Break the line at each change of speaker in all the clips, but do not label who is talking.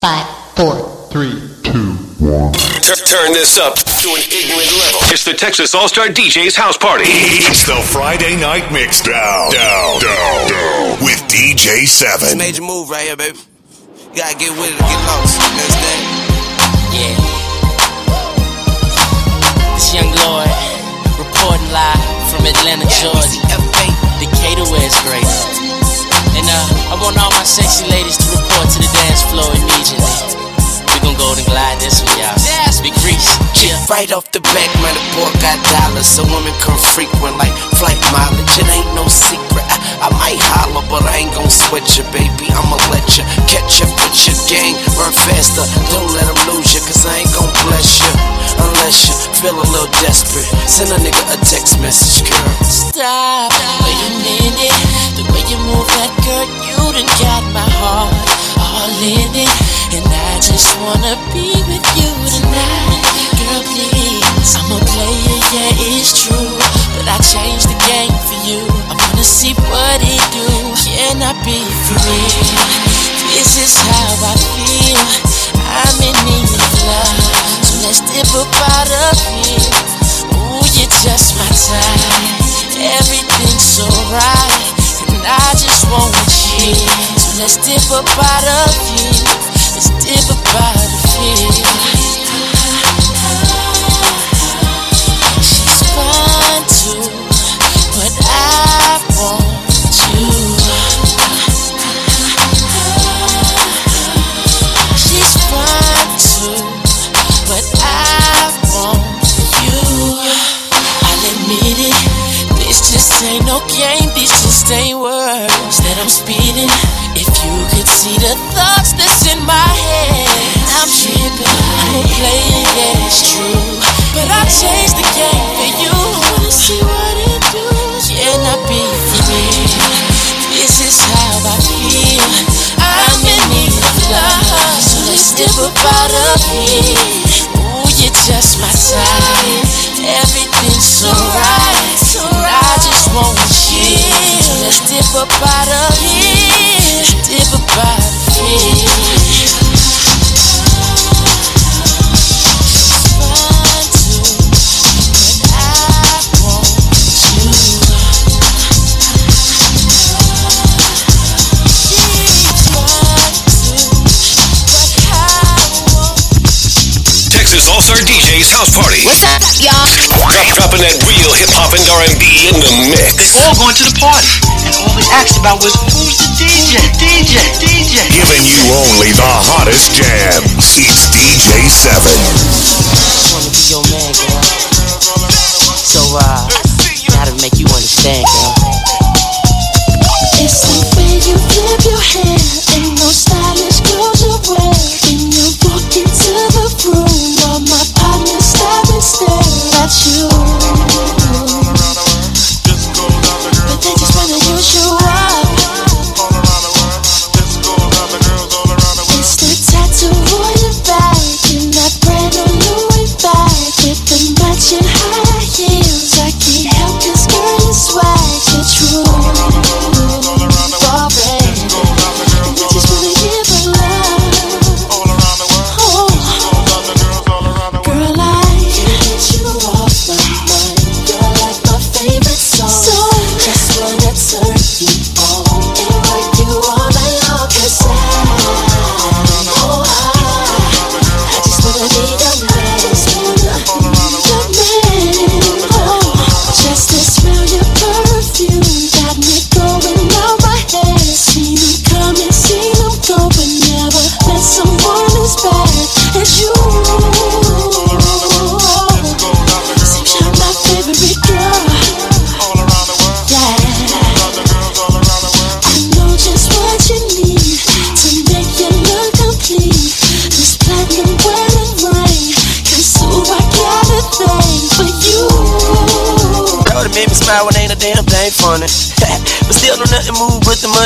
Five, four,
three, two, one.
Turn this up to an ignorant level. It's the Texas All Star DJ's house party.
It's the Friday night mix down, down, down, down with DJ Seven.
Major move right here, baby. You gotta get with it get lost. You understand?
Yeah. This young Lord reporting live from Atlanta, Georgia. Decatur, where it's great. And uh, I want all my sexy ladies to report to the dance floor immediately. We gon' go and glide this one, y'all. Yes, big Reese.
Yeah. Right off the back, man, the boy got dollars. So women come frequent like flight mileage. It ain't no secret. I, I might holler, but I ain't gon' sweat you, baby. I'ma let you catch up with your gang. Run faster, don't let them lose you, cause I ain't gon' bless you. Unless you feel a little desperate. Send a nigga a text message, girl.
Stop, wait a minute. The way you move that girl, you done got my heart all in it. And I just wanna be with you tonight. Girl, please. I'm a player, yeah, it's true. But I changed the game for you. I wanna see what it do. Can I be free? This is how I feel. I'm in need of love. So let's dip up out of here. Ooh, you're just my type. Everything's so right. I just want you. So let's dip up out of here. Let's dip up out of here. She's fine too, but I want you. She's fine too, but I want you. I'll admit it, this just ain't no game, just ain't words that I'm speeding. If you could see the thoughts that's in my head, I'm tripping. I'm a player, yeah, it's true. But I changed the game for you. Wanna see what it do? Can I be free? This is how I feel. I'm in need of love, so let's dip up out of here. Ooh, you're just my type. Everything's so right. Up out of here. Dip up out here.
Texas DJ's house party.
What's up, y'all?
Drop, dropping that real hip hop and R&B in the mix.
They all going to the party. And all they asked about was, who's the DJ? DJ, DJ.
Giving you only the hottest jams. It's DJ Seven.
wanna be your man, girl. So, uh, gotta make you understand, girl.
It's the way you flip your hair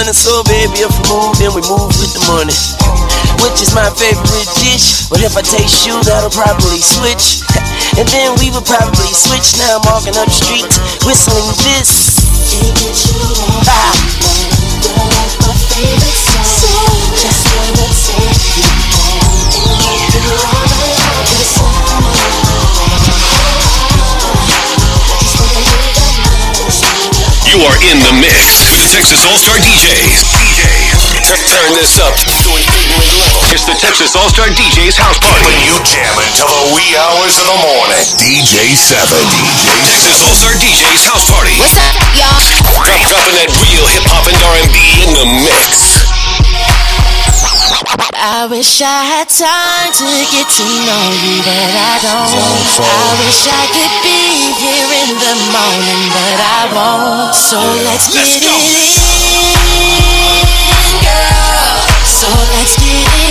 money. So baby, if we move, then we move with the money. Which is my favorite dish. But if I taste you, that'll probably switch. and then we would probably switch. Now I'm walking up the street, whistling this. Ah.
Just wanna take you home
are in the mix with the Texas All Star DJs. DJs. Turn this up to an ignorant level. It's the Texas All Star DJs House Party.
When you jam till the wee hours of the morning. DJ 7. DJ
Texas All Star DJs House Party.
What's up, y'all?
Drop, dropping that real hip hop and R&B in the mix.
I wish I had time to get to know you, but I don't. I wish I could be here in the morning, but I won't. So let's get
Let's
it
go.
in, girl. So let's get it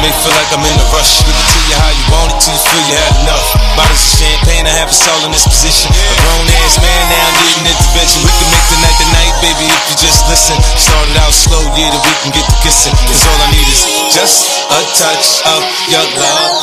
may feel like I'm in a rush. Give it to you how you want it till you feel you had enough. Bottles of champagne, I have us all in this position. A grown ass man now needing intervention. We can make the night the night, baby, if you just listen. Started out slow, yeah, that we can get to kissing. Cause all I need is just a touch of your love.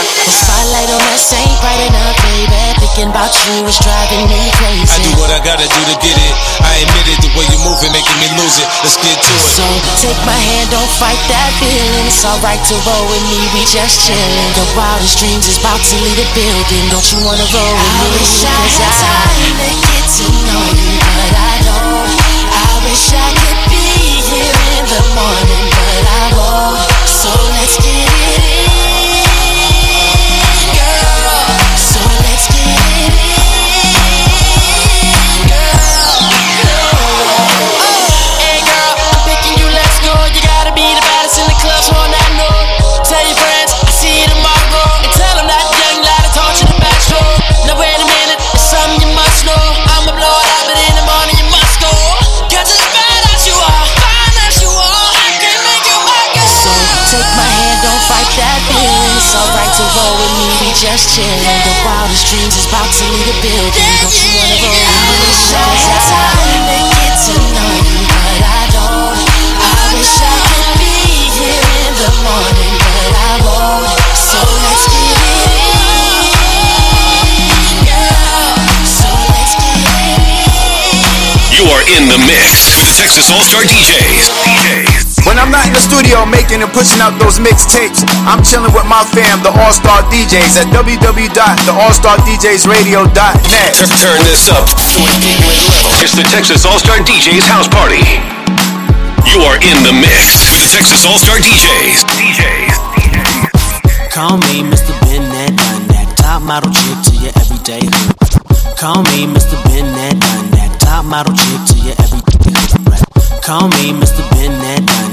The spotlight on us ain't bright enough, baby. Thinking about you is driving me crazy.
I do what I gotta do to get it. I admit it, the way you move it, making me lose it. Let's get to it.
So take my hand, don't fight that feeling. It's alright to roll with me, we just chillin'. The wildest dreams is about to leave the building. Don't you wanna roll with me? I wish I had time to get to know you, but I don't. I wish I could be here in the morning, but I won't. So let's get it in, just chillin'. The wildest dreams is about to leave the building. Don't you wanna with? I wish I had time to to know but I don't. I wish I could be here in the morning, but I won't. So let's get it in. So let's get it in.
You are in the mix with the Texas All Star DJs. DJs.
When I'm not in the studio making and pushing out those mixtapes, I'm chilling with my fam, the All Star DJs, at www.theallstardjsradio.net.
Turn, turn this up to an ignorant level. It's the Texas All Star DJs House Party. You are in the mix with the Texas All Star DJs. DJs.
Call me Mr. Ben that done that top model chick to your everyday hood. Call me Mr. Ben that done that top model chick to your everyday hood. Call me Mr. Ben that done that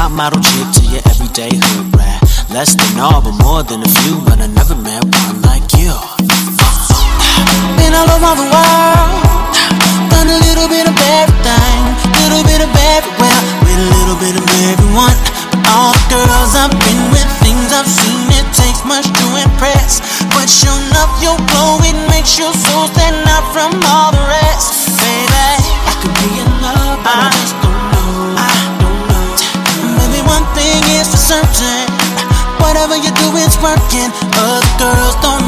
top model chick to your everyday hood. rat. Less than all, but more than a few, but I never met one like you. Been all over the world, done a little bit of everything, little bit of everywhere, with a little bit of everyone. But all the girls I've been with, things I've seen, it takes much to impress. But sure enough, your glow, it makes your soul stand out from all the rest. Baby, I could be in love, but I, just certain. Whatever you do, it's working. Other girls don't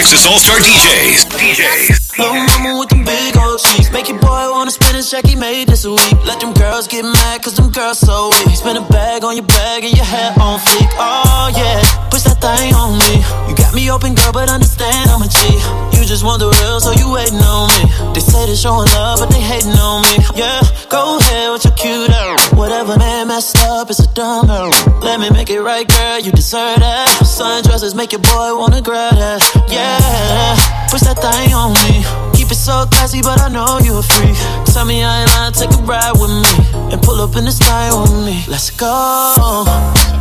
Texas All Star DJs. DJs.
Little with them big old cheeks, make your boy wanna check he made this week. Let them girls get mad, cause them girls so weak. A bag on your bag and your on fleek. Oh yeah, push that thing on me. You got me open, girl, but understand I'm a G. You just want the real, so you waiting on me. They say they showing love, but they hating on me. Yeah, go ahead with your cute ass. Whatever man messed up, it's a dumb error. Let me make it right, girl, you deserve that. Sundresses make your boy wanna grab that. Yeah, push that thing on me. Keep it so classy, but I know you a freak. Tell me I ain't lying, take a ride with me. And pull up in this thing with me. Let's go.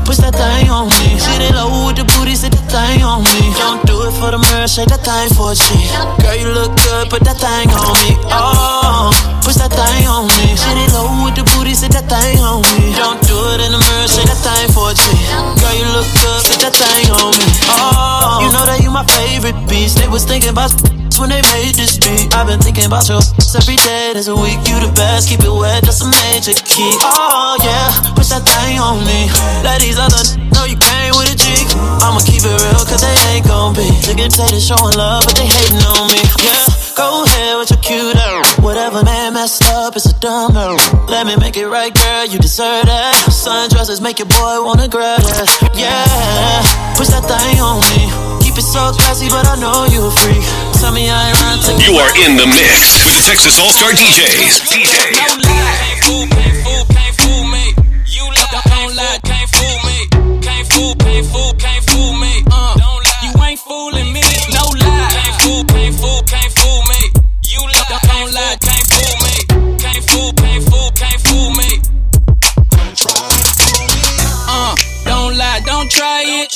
Push that thing on me. Sit it low with the booty, sit the thing on me. Don't do it for the mirror, shake that thing for G. Girl, you look good, put that thing on me. Oh, push that thing on me. Sit it low with the booty, sit that thing on me. Don't it in the mirror, shake that thing for a G. Girl, you look good, put that thing on me. Oh, you know that you my favorite beast. They was thinking about when they made this beat. I've been thinking about you every day this week. You the best, keep it wet, that's a major key. Oh yeah, push that thing on me. Let these other know you came with a G. I'ma keep it real, cause they ain't gon' be. Say they showing love, but they hating on me. Yeah, go ahead with your cute. Whatever man messed up, it's a dumb error. Let me make it right, girl, you deserve that. Sundresses make your boy wanna grab that. Yeah, push that thing on me. Keep it so classy, but I know you a freak. Tell me I ain't lying, take
You are in the mix with the Texas All Star DJs. DJs.
It.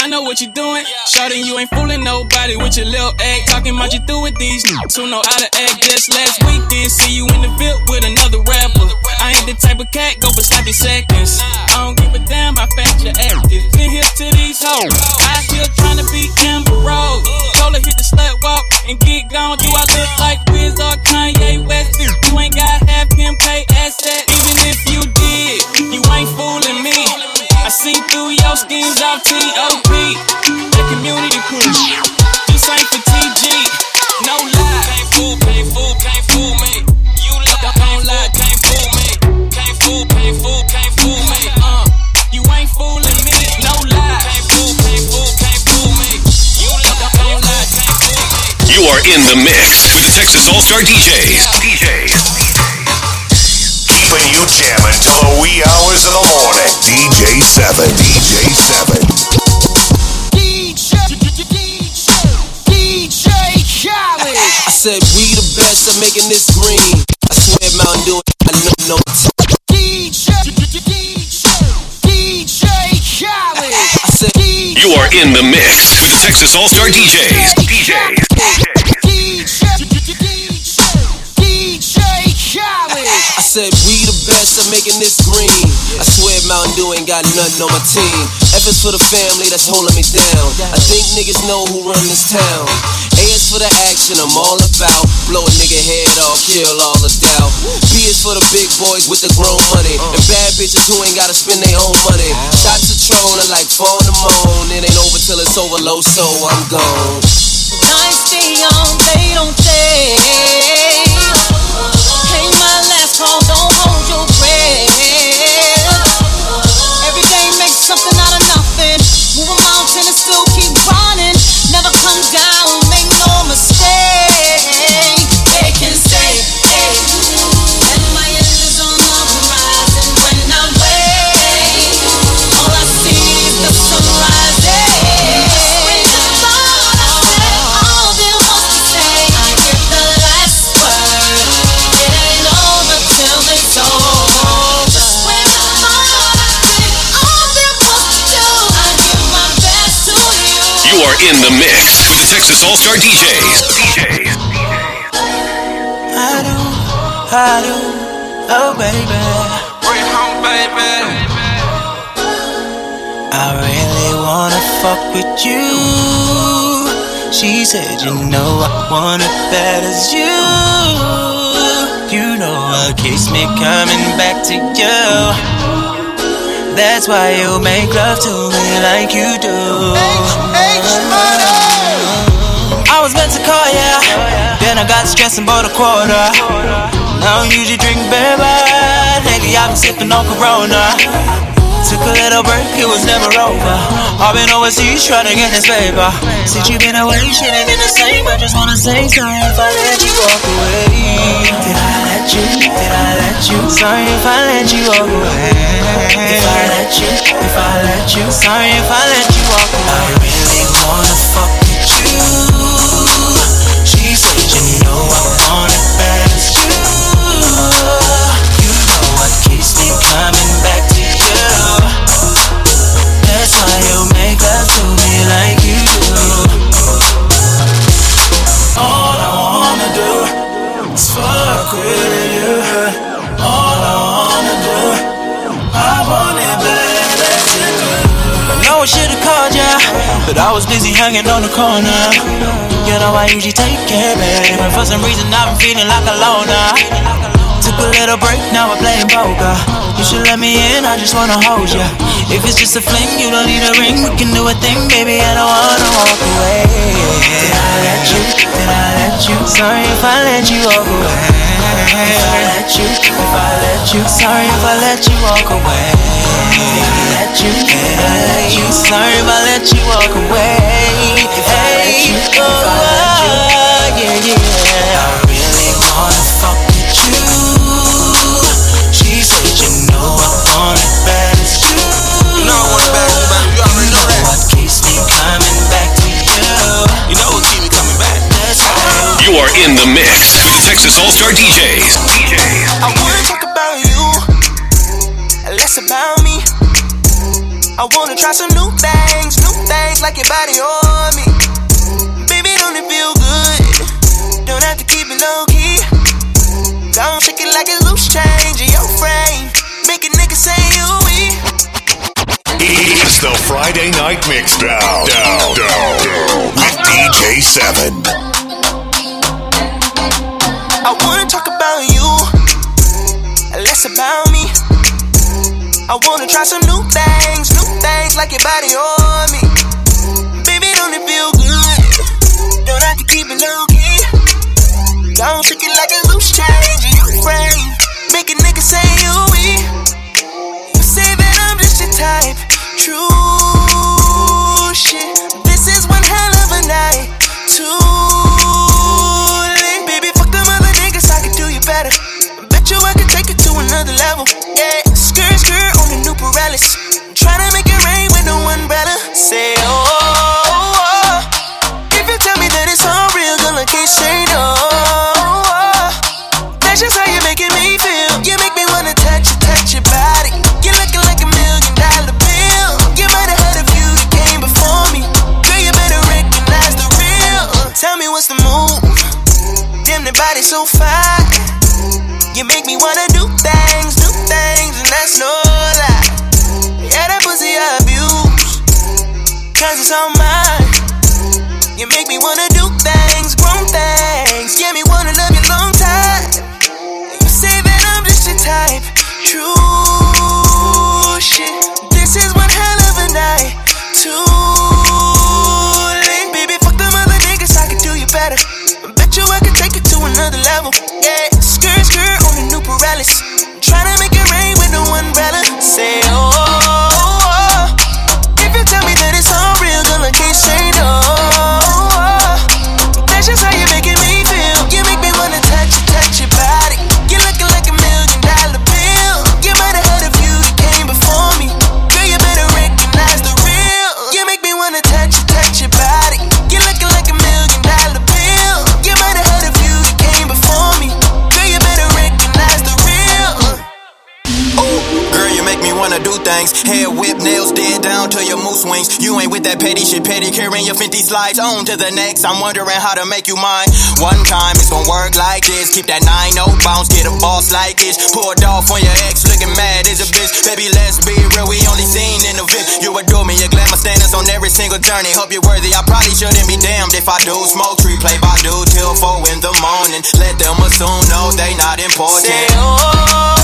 I know what you're doing. Shorty, you ain't fooling nobody with your little egg. Talking about you through with these who know how to act. Just last week, did see you in the field with another rapper. I ain't the type of cat go for sloppy seconds. I don't give a damn about fast your active. Been here to these hoes. I still trying to be Amber Rose. Her hit the slut walk and get gone. Do I look like Wiz or Kanye West? You ain't got half Kim K asset. Even if you did, you ain't fooling me. I see through your schemes off T.O.P. The community crew. This ain't for TG. No lie. Can't fool, can't fool, can't fool me. You lie. Don't lie, can't fool me. Can't fool, can't fool, can't fool me. Uh, you ain't fooling me. No lie. Can't fool, can't fool, can't fool me. You lie. Don't lie, can't fool me.
You are in the mix with the Texas All Star DJs. DJs.
Keeping you jamming till the wee hours of the morning. DJ 7. DJ 7. DJ, DJ Khaled.
I said we the best at making this green. I swear Mountain Dew, I know no DJ, DJ, DJ Khaled. I said
You are in the mix with the Texas All Star DJs. DJs. DJs. DJ, DJ Khaled.
I said we best making this green. I swear Mountain Dew ain't got nothing on my team. F is for the family that's holding me down. I think niggas know who run this town. A is for the action I'm all about. Blow a nigga head off, kill all the doubt. B is for the big boys with the grown money. And bad bitches who ain't gotta spend their own money. Shots of Tron are like in the morning. It ain't over till it's over low, so I'm gone.
Nights stay on, they don't stay. Ain't my last call, don't
in the mix with the Texas All Star DJs. DJs.
I do, I do, oh baby.
Bring home, baby.
I really wanna fuck with you. She said, you know I want it bad as you. You know what keeps me coming back to you. That's why you make love to me like you do. I was meant to call ya, then I got stressed and bought a quarter.
I don't usually drink beer, but lately I've been sipping on Corona. Took a little break, it was never over. I've been overseas trying to get this paper. Since you've been away, shit ain't been the same. I just wanna say sorry if I let you walk away. Did I let you? Did I let you? Sorry if I let you walk away. If I let you, if I let you, sorry if I let you walk away. I really wanna fuck with you. But I was busy hanging on the corner. You know I usually take care, babe, but for some reason I've been feeling like a loner. Took a little break, now we're playing poker. You should let me in, I just wanna hold ya. If it's just a fling, you don't need a ring. We can do a thing, baby. I don't wanna walk away. Did I let you? Did I let you? Sorry if I let you walk away. If I let you? If I let you? Sorry if I let you walk away. Did I let you? Did I let you? Sorry if I let you walk away. If I let you? If I let you? Yeah, yeah. I really wanna fuck with you. She said you know I want it bad as you.
You know I want it bad as you. You already know that.
What keeps me coming back to you?
You know what keep me coming back.
That's why
You are in the mix with the Texas All Star DJs.
I wanna talk about you, less about me. I wanna try some new things, new things like your body on me. Baby, don't it feel good? Don't have to keep it low key. Don't think it like a loose change in your frame. Make a nigga say you we.
It's the Friday Night Mixdown. Down, down, down. With DJ 7.
I wanna talk about you, less about me. I wanna try some new things, new things like your body on me. Baby, don't it feel good? Don't have to keep it low key. Don't think it like a loose change in your frame. Make a nigga say you we. You say that I'm just your type. True Yeah, It's all mine. You make me wanna do things, grown things. Yeah, me wanna love you long time. You say that I'm just your type. True shit. This is one hell of a night. Too lit. Baby, fuck them other niggas, I could do you better. Bet you I could take it to another level. Yeah, skirt, skirt on the new Pirellis. It
things. Hair whip, nails dead down to your moose wings. You ain't with that petty shit, petty carrying your 50 slides on to the next. I'm wondering how to make you mine. One time it's gonna work like this. Keep that 9 0 bounce, get a boss like this. Pulled off on your ex, looking mad as a bitch. Baby, let's be real, we only seen in the VIP. You adore me, your glamour standards on every single journey. Hope you're worthy. I probably shouldn't be damned if I do. Smoke tree, play by do till 4 in the morning. Let them assume, no, they not important.
Say, oh.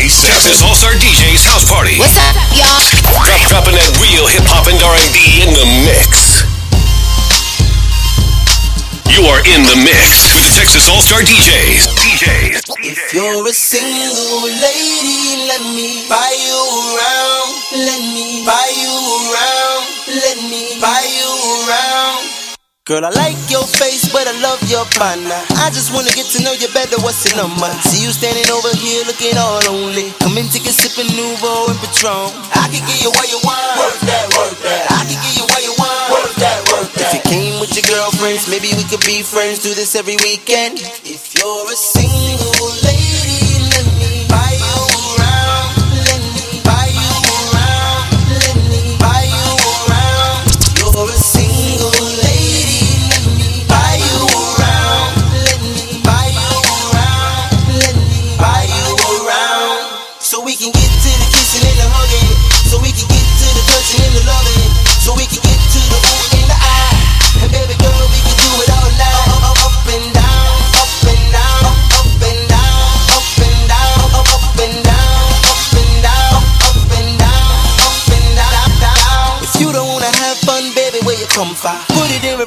Texas All Star DJs. DJs.
If you're a single lady, let me buy you around. Let me buy you around. Let me buy you around. Girl, I like your face, but I love your partner. I just wanna get to know you better. What's your number? See you standing over here looking all lonely. Come in, take a sip of Nuvo and Patron. I can give you what you want. Work that, work that. I can give you what you want. Work that, work that. If you came with your girlfriends, maybe we could be friends. Do this every weekend. If you're a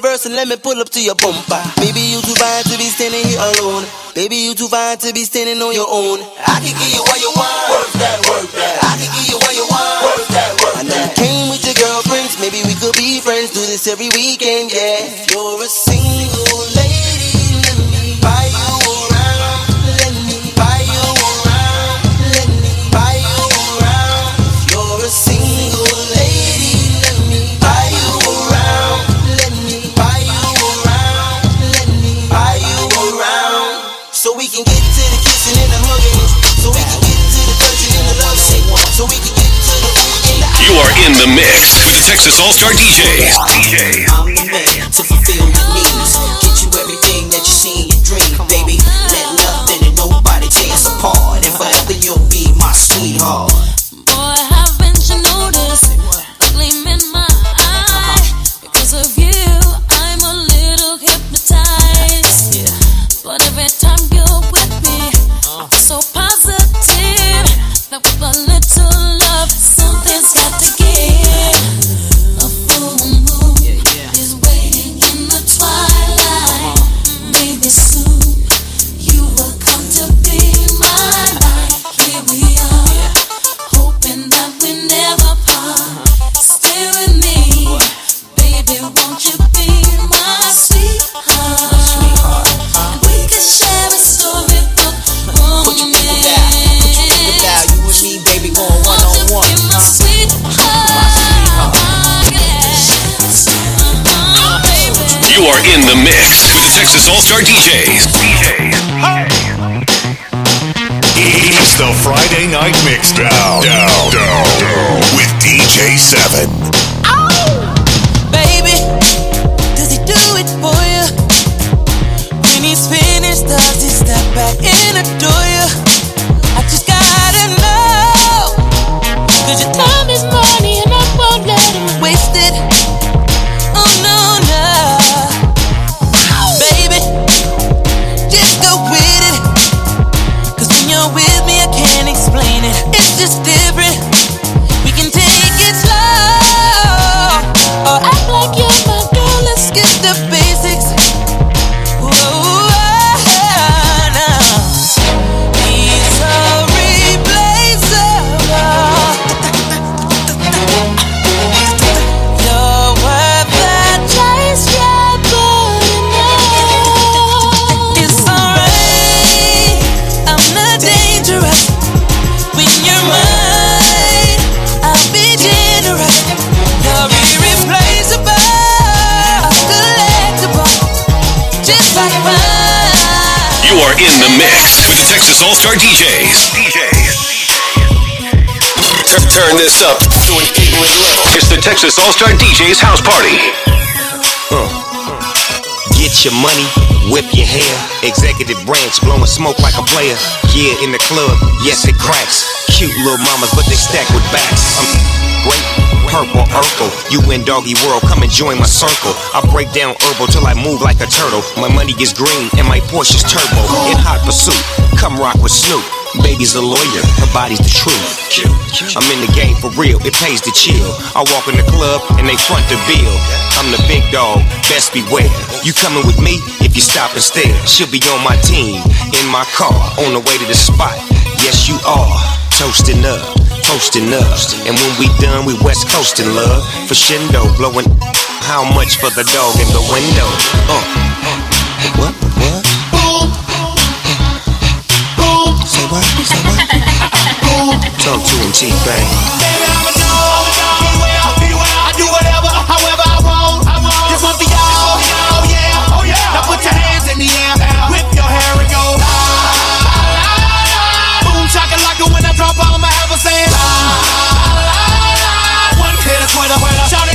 reverse and let me pull up to your bumper. Baby, you too fine to be standing here alone. Baby, you too fine to be standing on your own. I can give you what you want. Work that, work that. I can give you what you want. Work that, work that. I know you came with your girlfriends. Maybe we could be friends. Do this every weekend, yeah. You're a single lady, the
mix with the Texas All Star DJs. DJs.
Are
in the mix with the Texas All Star DJs. DJs.
It's the Friday Night Mix Down. Down, down, down. With DJ 7.
Texas DJs. DJs. Turn, turn this up to an E-grade level. It's the Texas All Star DJs House Party. Uh.
Get your money, whip your hair. Executive branch blowing smoke like a player. Yeah, in the club, yes it cracks. Cute little mamas, but they stack with backs. I'm great, purple, Urkel. You in doggy world, come and join my circle. I break down herbal till I move like a turtle. My money is green and my Porsche's turbo. In hot pursuit, come rock with Snoop. Baby's a lawyer, her body's the truth. I'm in the game for real, it pays to chill. I walk in the club and they front the bill. I'm the big dog, best beware. You coming with me if you stop and stare. She'll be on my team, in my car, on the way to the spot. Yes, you are. Toasting up, toasting up. And when we done, we west coasting love. For Shindo, blowing how much for the dog in the window? Uh. What? What? What? Talk to him, T-Pain.
I do whatever, however I want. This one for y'all. Oh yeah, oh yeah. Now put your hands in the air, whip your hair and go. Boom shakalaka when I drop all my ever saying. One a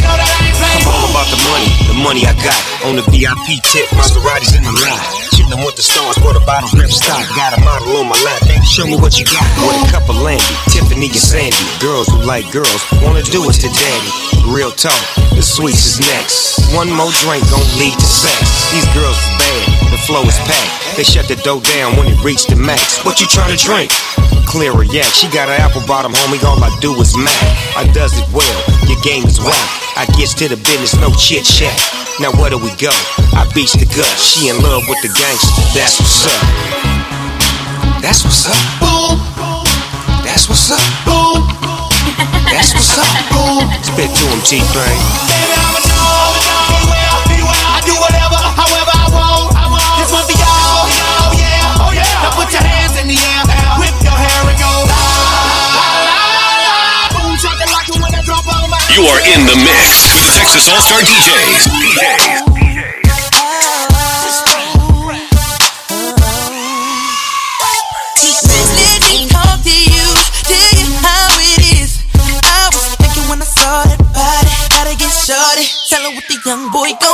know that I ain't playing.
I'm about the money, the money I got. On the VIP tip, Maseratis in the lot. With the stars, for the bottles never stop. Got a model on my lap, show me what you got. With a cup of Landy, Tiffany and Sandy. Girls who like girls, wanna do it to daddy. Real talk, the sweets is next. One more drink gon' lead to sex. These girls is bad, the flow is packed. They shut the dough down when it reach the max. What you tryna drink? Clear yak, she got an apple bottom, homie. All I do is mac. I does it well, your game is whack. I gets to the business, no chit chat. Now where do we go? I beats the gut. She in love with the gangster. That's what's up. That's what's up.
Boom.
That's what's up.
Boom.
That's what's up.
Boom.
Spit to him, T-Pain.
Baby, I'm a dog. I do whatever, however I want. This one for y'all. Oh yeah, oh yeah. Now put your hands in the air, whip your hair and go. La, la, la, la. Boom shakalaka when I drop all my.
You are in the mix with the Texas All Star DJs. DJs.
Tell her what the young boy gon'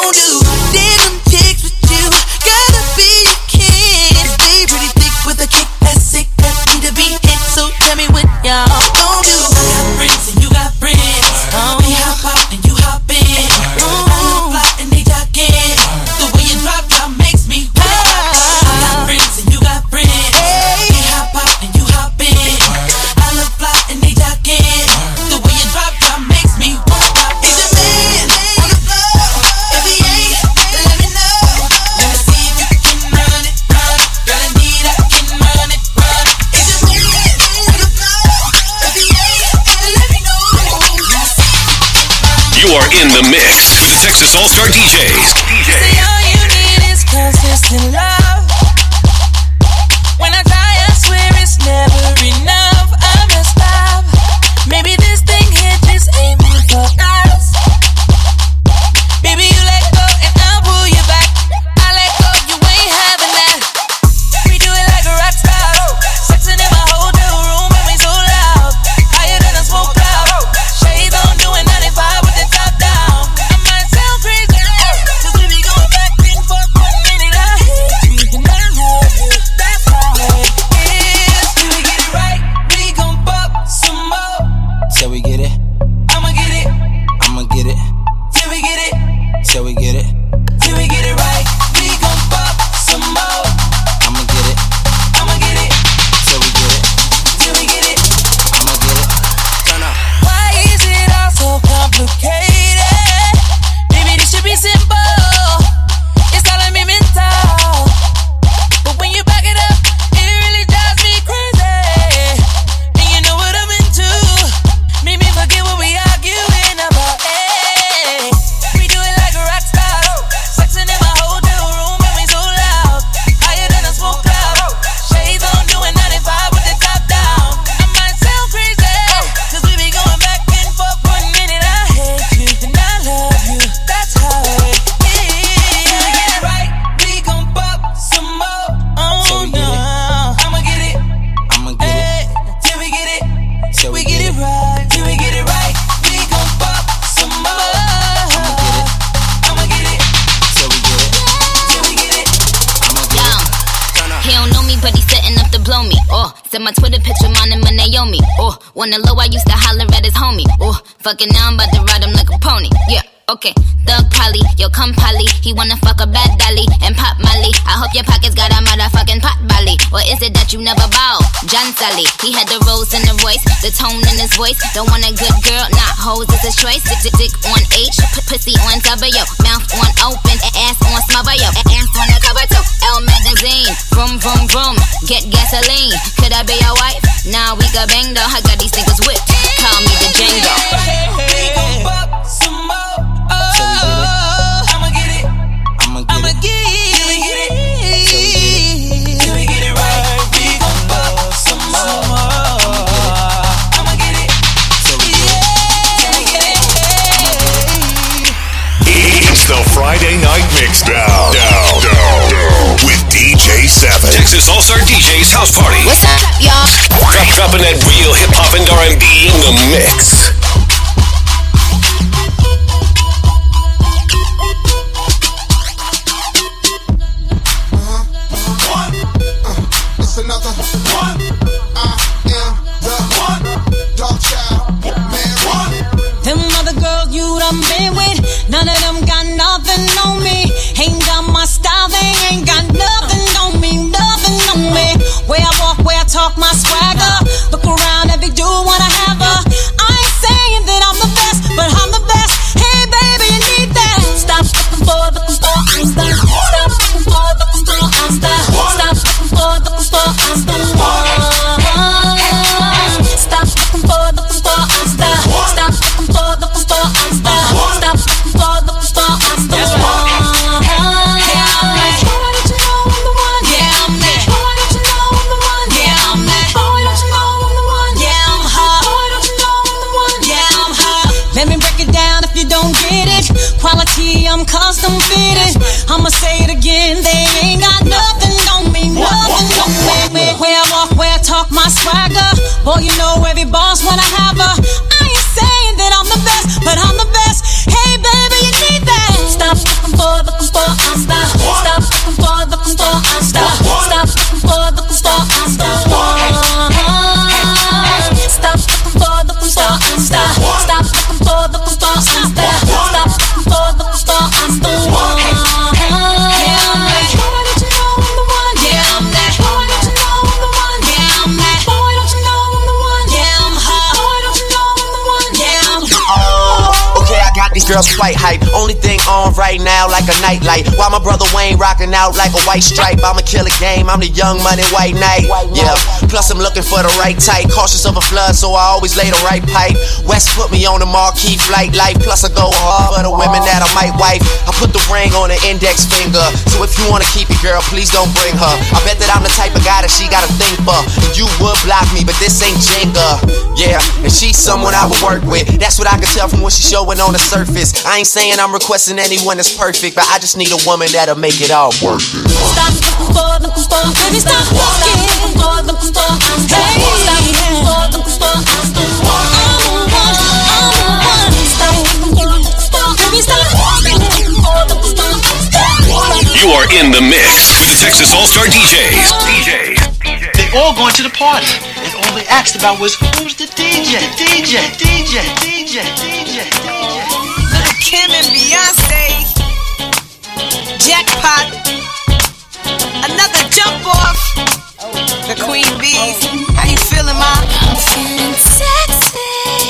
All Star DJs.
Wife? Nah, we got bang though. I got these niggas whipped. Call me the Django.
Oh, I'ma get it. I'ma get it. Till we get it right. We gon' fuck some more. I'ma get it. Till we get it.
It's the Friday Night Mixdown. Down, down, down. With DJ 7.
Texas All Star DJs House Party.
What's up, y'all?
Drop, dropping that real hip hop and R&B in the mix.
Like a nightlight. While my brother Wayne rocking out like a white stripe. I'ma kill a game, I'm the young money white knight. Yeah, plus I'm looking for the right type. Cautious of a flood, so I always lay the right pipe. West put me on the marquee flight life. Plus I go hard for the women that I might wife. I put the ring on the index finger. So if you wanna keep it, girl, please don't bring her. I bet that I'm the type of guy that she gotta think for. And you would block me, but this ain't Jenga. Yeah, and she's someone I would work with. That's what I can tell from what she's showing on the surface. I ain't saying I'm requesting anyone that's perfect, but I just need a woman that'll make it all work.
Stop looking for, looking for, baby, stop walking. The the the the the.
You are in the mix with the Texas All Star DJs. DJs.
They all going to the party, and all they asked about was who's the DJ, DJ, DJ, DJ, DJ, DJ.
Lil' Kim and Beyonce. Jackpot. Another jump off. The Queen Bees. How you feeling, Ma?
I'm feeling sexy.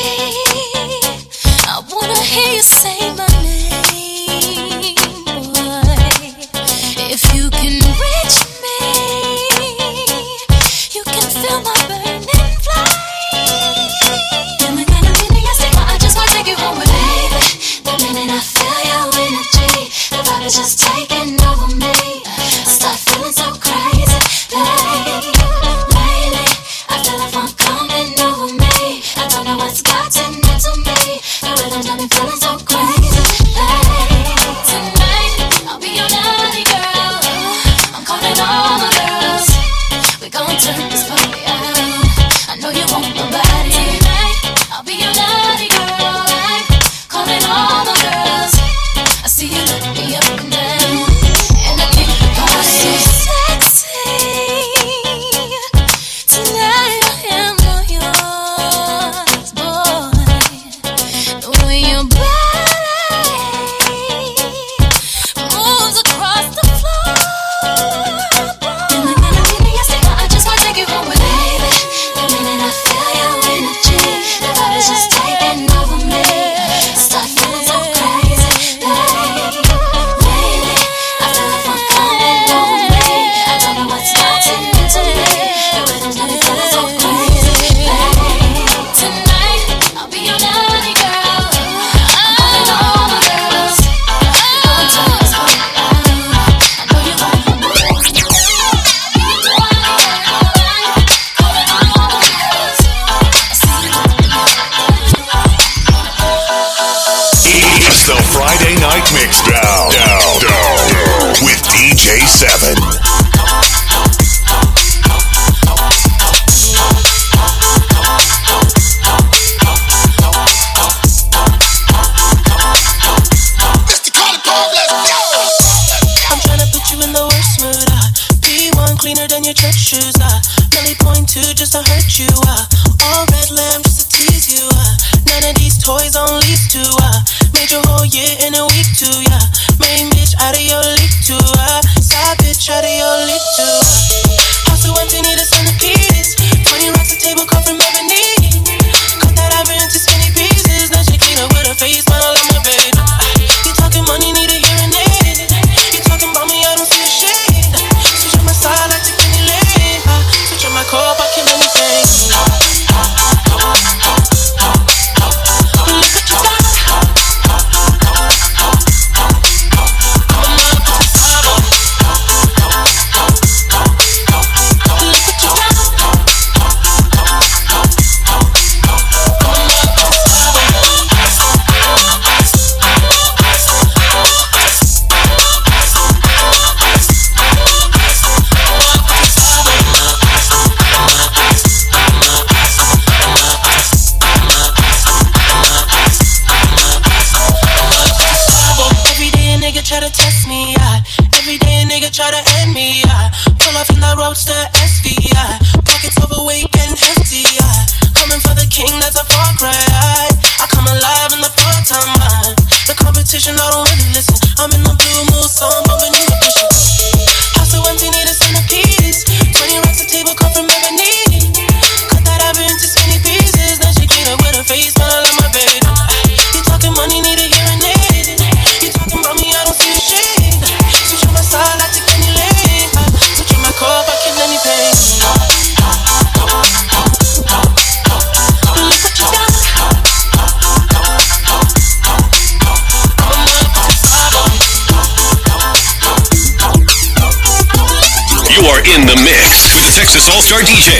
our DJ.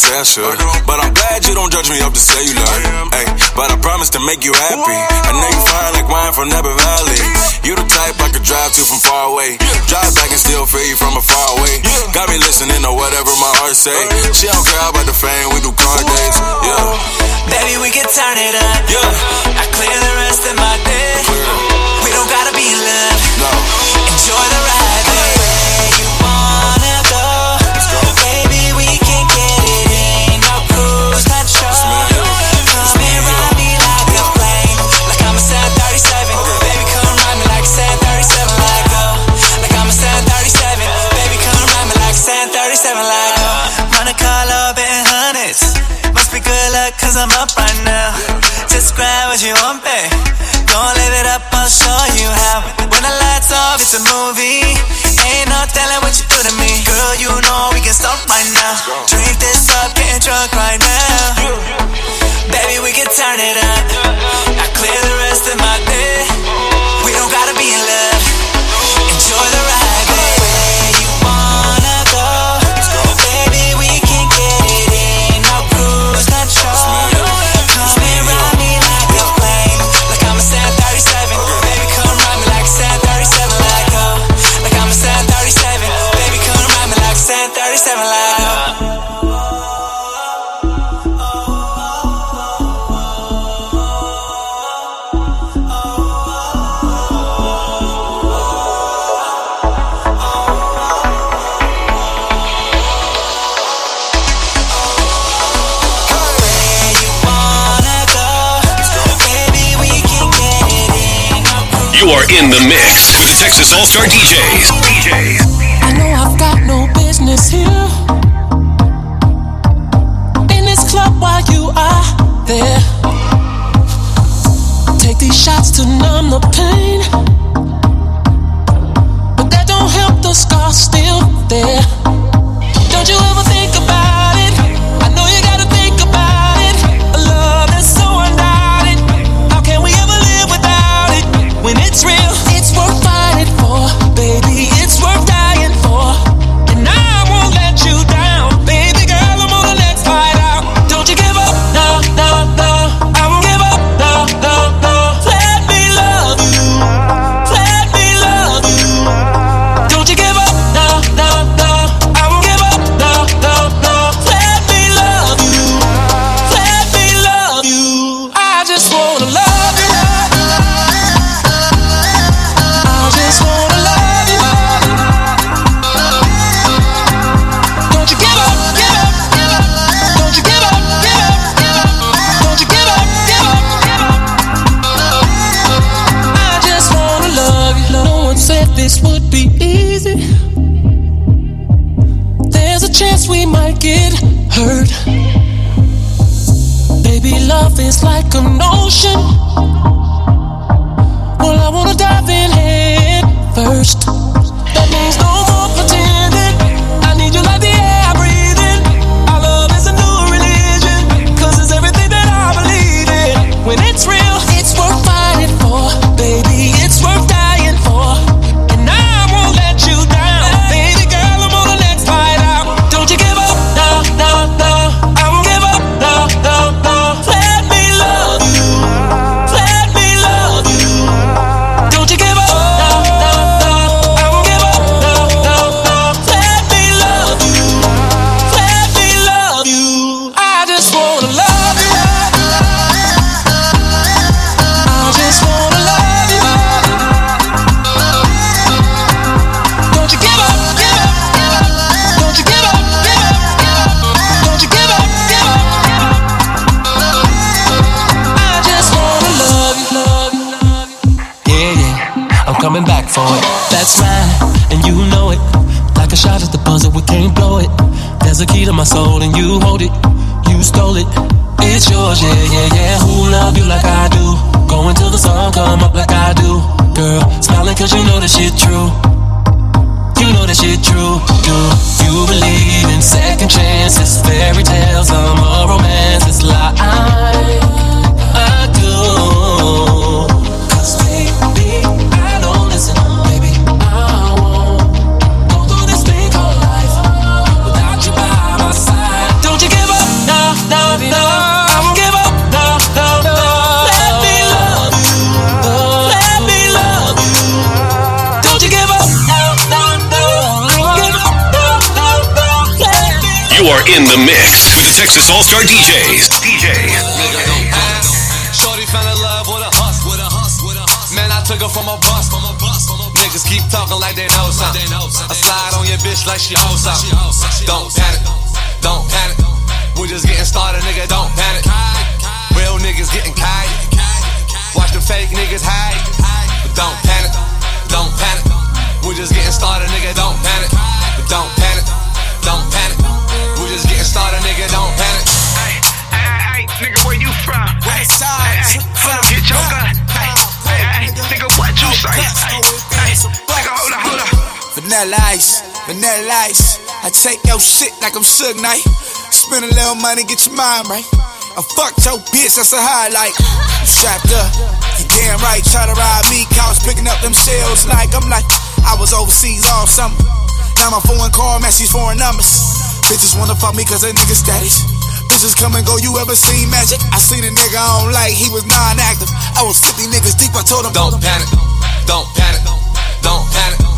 But I'm glad you don't judge me off the cellular. Hey, but I promise to make you happy. I know you fine like wine from Napa Valley. You the type I could drive to from far away. Drive back and still feel you from a far away. Got me listening to whatever my heart say. She don't care about the fame, we do car days. Yeah.
Baby, we can turn it up.
Yeah.
I clear the rest of my day. We don't gotta be in love.
No.
Enjoy the ride. I'm up right now. Just grab what you want, babe. Gonna live it up, I'll show you how. When the lights off, it's a movie. Ain't no telling what you do to me, girl. You know in the
mix with the Texas All Star DJs. DJs.
I know I've got no business here in this club while you are there. Take these shots to numb the pain, but that don't help the scars still there. Don't you ever A
to my soul, and you hold it. You stole it. It's yours, yeah, yeah, yeah. Who love you like I do? Going till the sun come up like I do. Girl, smiling cause you know that shit true. You know that shit true. Do you believe in second chances, fairy tales, summer romance? It's like
are in the mix with the Texas All Star DJs. DJ.
Shorty fell in love with a hus, with a hus, with a hus. Man, I took her from a bus, from a bus, from a bus. Niggas keep talking like they know something. I slide on your bitch like she knows something. Don't panic, don't panic. We just getting started, nigga. Don't panic. Real niggas getting kite. Watch the fake niggas hide. But don't panic, don't panic. We just getting started, nigga. Don't panic. But don't panic, don't panic. Just getting started, nigga. Don't panic.
Hey, nigga, where you from? West side. Hey, hold up, get your gun. Hey, hey, hey, nigga, what you say? Hey, hey, nigga, hold up, hold up.
Vanilla ice, vanilla ice. I take your shit like I'm Suge Knight. Spend a little money, get your mind right. I fucked your bitch, that's a highlight. I'm strapped up, you damn right. Try to ride me, couch picking up them shells like I'm like I was overseas all summer. Now my foreign car matches foreign numbers. Bitches wanna fuck me cause they nigga status. Bitches come and go, you ever seen magic? I seen a nigga I don't like, he was non-active. I was 50 niggas deep, I told him
Don't panic, don't panic, don't panic.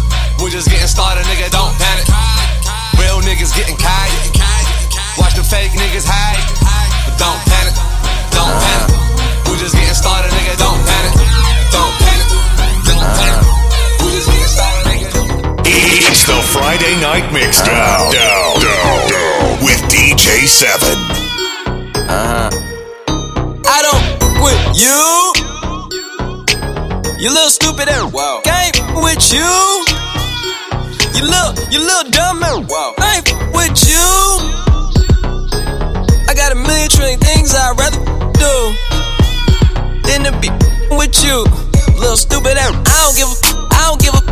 We just getting started, nigga. Don't panic. Real niggas getting kite. Watch the fake niggas hide. But don't panic, don't panic. We just getting started, nigga. Don't panic, don't panic, don't panic.
It's the Friday Night Mixdown. Down, down, down. With DJ 7.
Uh huh. I don't quit you.
You little stupid ass. Wow. Game with you. You little, you little dumb ass. Wow. I ain't with you. I got a million trillion things I'd rather do than to be with you. Little stupid ass. I don't give a, I don't give a, I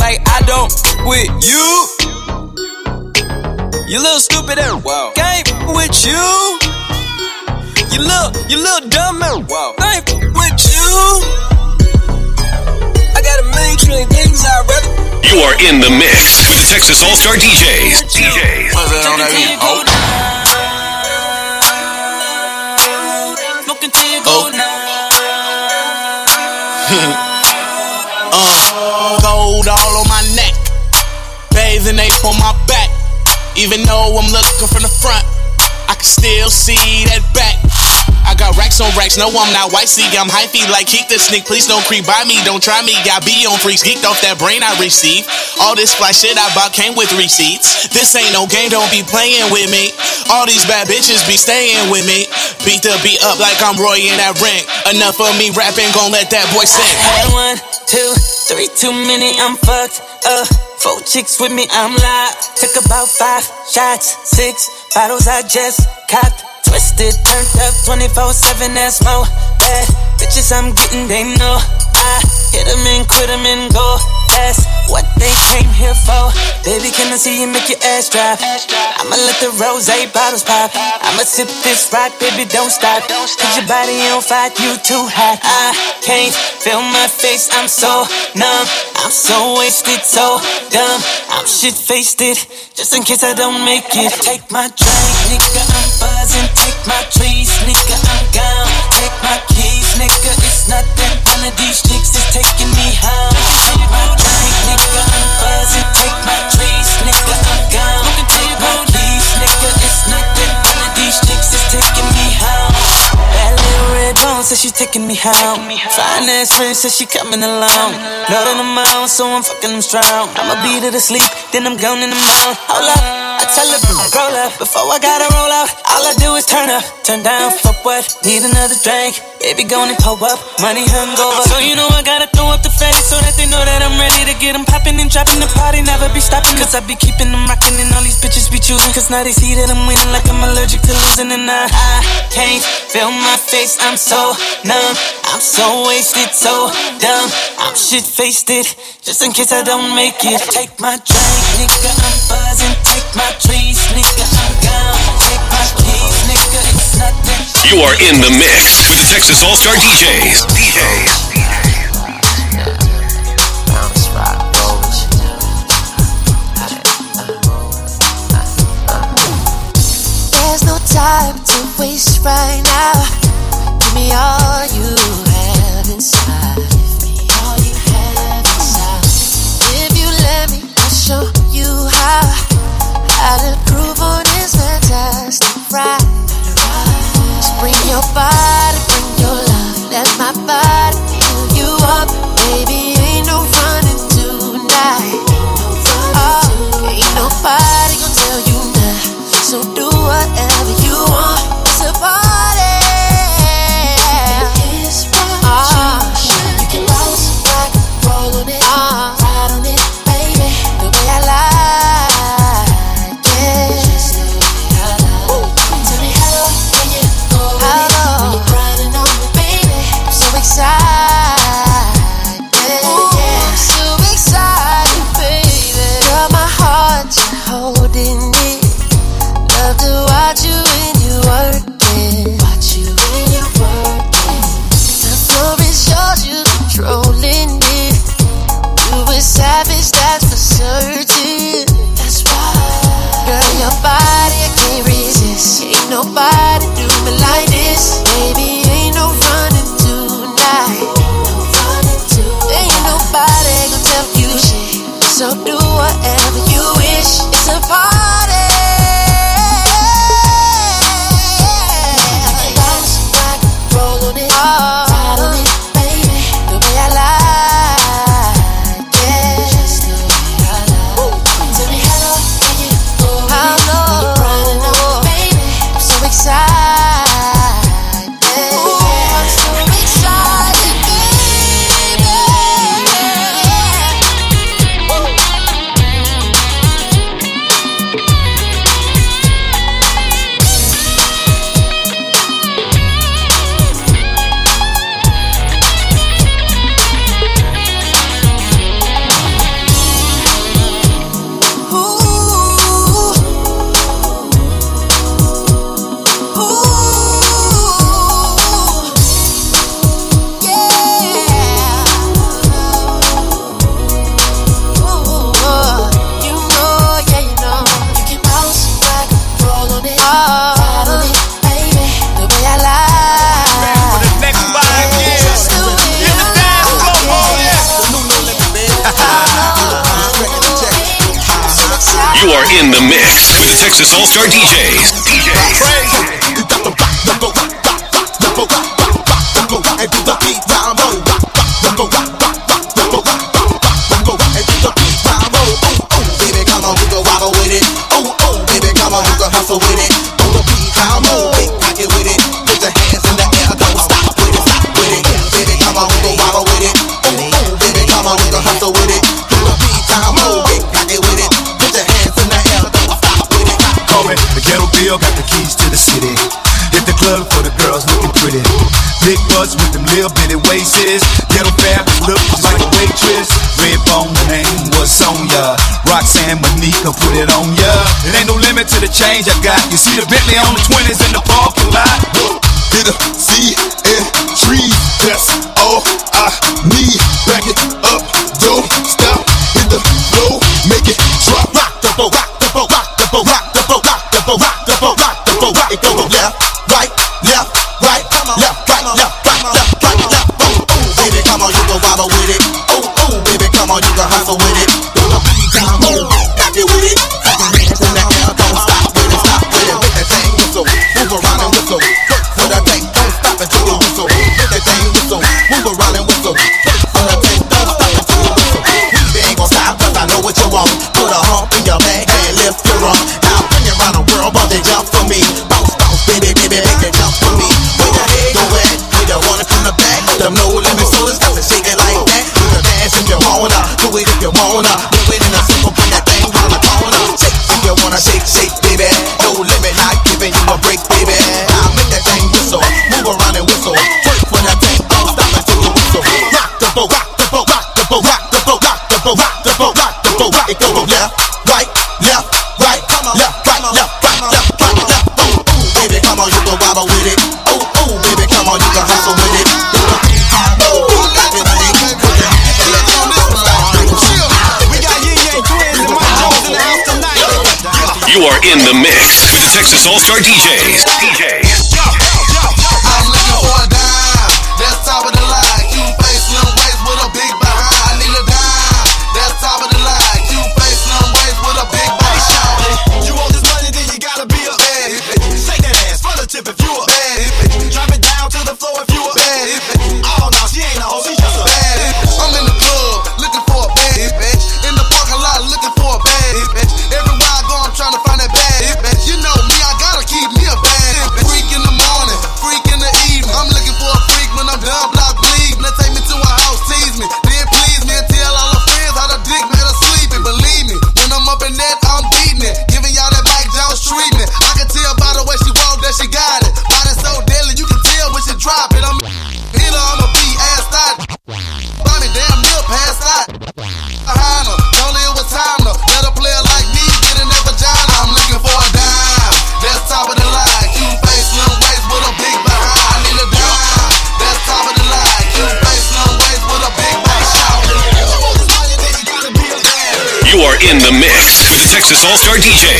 like I don't with you. You little stupid ass. Wow. Game with you. You little, you little dumb ass. Wow. Game with you. I got a million trillion things I'd rather.
You are in the mix with the Texas All Star DJs. DJs.
What's that on that beat? Oh.
Smoking till you go
uh, bathing ape on my back. Even though I'm looking from the front, I can still see that back. I got racks on racks, no, I'm not. See, I'm hyphy like Keak da Sneak. Please don't creep by me, don't try me. I be on freaks, geeked off that brain I receive. All this fly shit I bought came with receipts. This ain't no game, don't be playing with me. All these bad bitches be staying with me. Beat the beat up like I'm Roy in that ring. Enough of me rapping, gon' let that boy sing.
Had one, two, three, too many, I'm fucked up. Four chicks with me, I'm live. Took about five shots, six bottles I just copped. Twisted, turned up 24 7, that's more. Bad bitches I'm getting, they know. I hit them and quit them and go. That's what they came here for. Baby, can I see you make your ass drop? I'ma let the rose bottles pop. I'ma sip this rock, baby, don't stop. Cause your body on fire, you too hot. I can't feel my face, I'm so numb. I'm so wasted, so dumb. I'm shit faced it, just in case I don't make it. Take my drink, nigga, I'm buzzing. Take my trees, nigga, I'm gone. Take my keys, nigga, it's nothing. One of these chicks is taking me home. Take my drink, nigga, I'm. Take my trees, nigga, I'm gone. My keys, nigga, it's nothing. One of these chicks is taking me home. That little red bone says she's taking me home. Fine ass friend says she coming along. Know that I'm so I'm fucking them strong. I'ma beat her to sleep, then I'm gone in the mouth. Hold up. I tell her roll up before I gotta roll out. All I do is turn up, turn down for what? Need another drink, baby, go and pull up. Money hungover, so you know I gotta throw up the fatty so that they know that I'm ready to get them popping and dropping the party. Never be stopping, cause I be keeping them rocking and all these bitches be choosing. Cause now they see that I'm winning like I'm allergic to losing. And I, I can't feel my face, I'm so numb. I'm so wasted, so dumb. I'm shit faced it, just in case I don't make it. Take my drink, nigga, I'm buzzing. Take my trees, nigga, I'm gone. Take my keys, nigga, it's nothing.
You are in the mix with the Texas All Star DJs. DJs.
There's no time to waste right now. Give me all you have inside. All you have inside. If you let me, I'll show you how. How to groove on this fantastic ride. Bring your body, bring your love. Let my body You
see
the All
Star. DJs.
The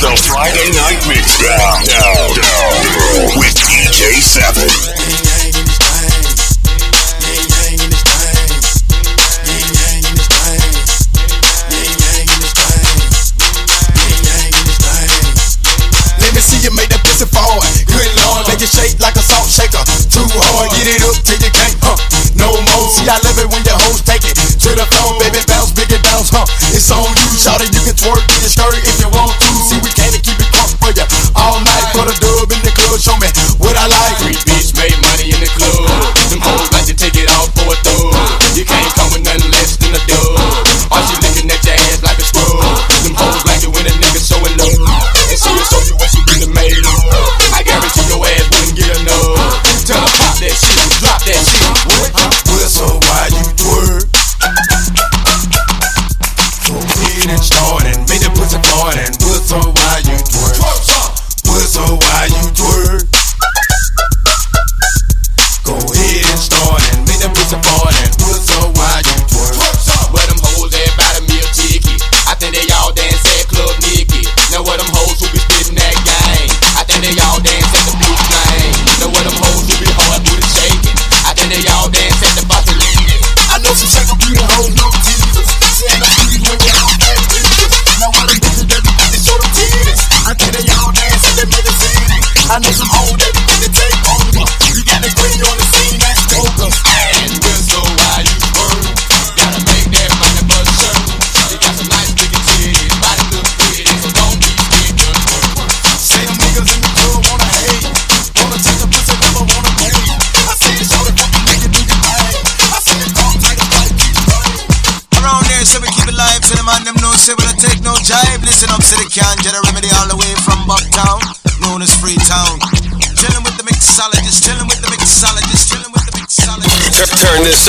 the
Friday Night Mixdown with DJ Seven.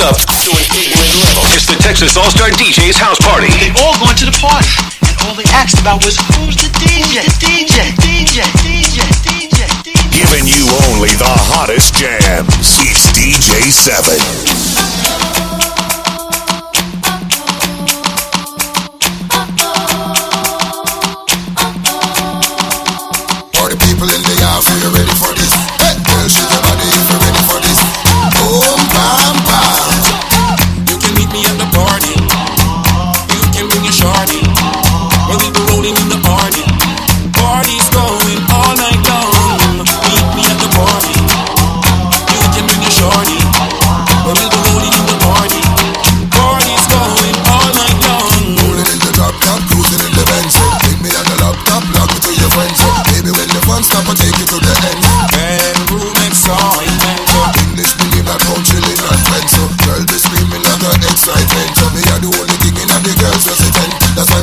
us up to
an ignorant level. It's the Texas All Star DJ's house party.
They all going to the party, and all they asked about was who's the DJ, DJ, DJ, DJ, DJ, DJ.
Giving you only the hottest jams. It's DJ Seven.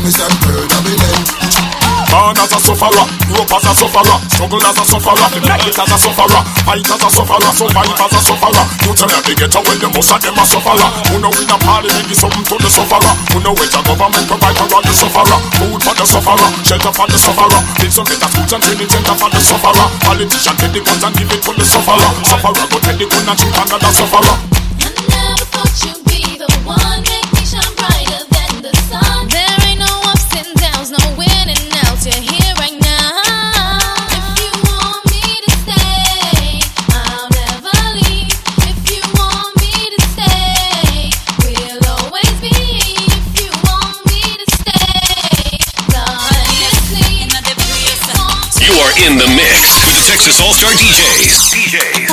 Christian predominant.
Born as a sufferer, grew as a sufferer, struggle as a sufferer, make it as a sufferer, fight as a sufferer, survive as a sufferer. You tell me get away, the most of them a sufferer. Who know in a party, give something to the sufferer. Who know which a government provide for the sufferer. Food for the sufferer, shelter for the sufferer. Things of better food and training center for the sufferer. Politician take the guns and give it to the sufferer. Sufferer go take the gun and shoot another sufferer.
I never thought you'd be the one.
in the mix with the Texas All Star DJs.
DJs.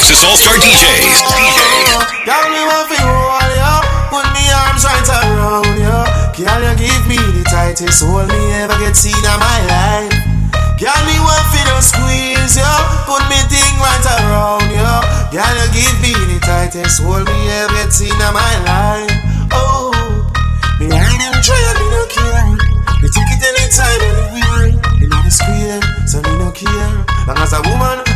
Texas All Star DJs. DJs.
Girl, me want to hold you, put me arms right around you. Girl, you give me the tightest hold me ever get seen in my life. Girl, me want to squeeze you, put me thing right around you. Girl, you give me the tightest hold me ever get seen in my life. Oh, me I am trying, me no care. Me take it anytime, anywhere. Me not squeal, so me no care. Long as a woman.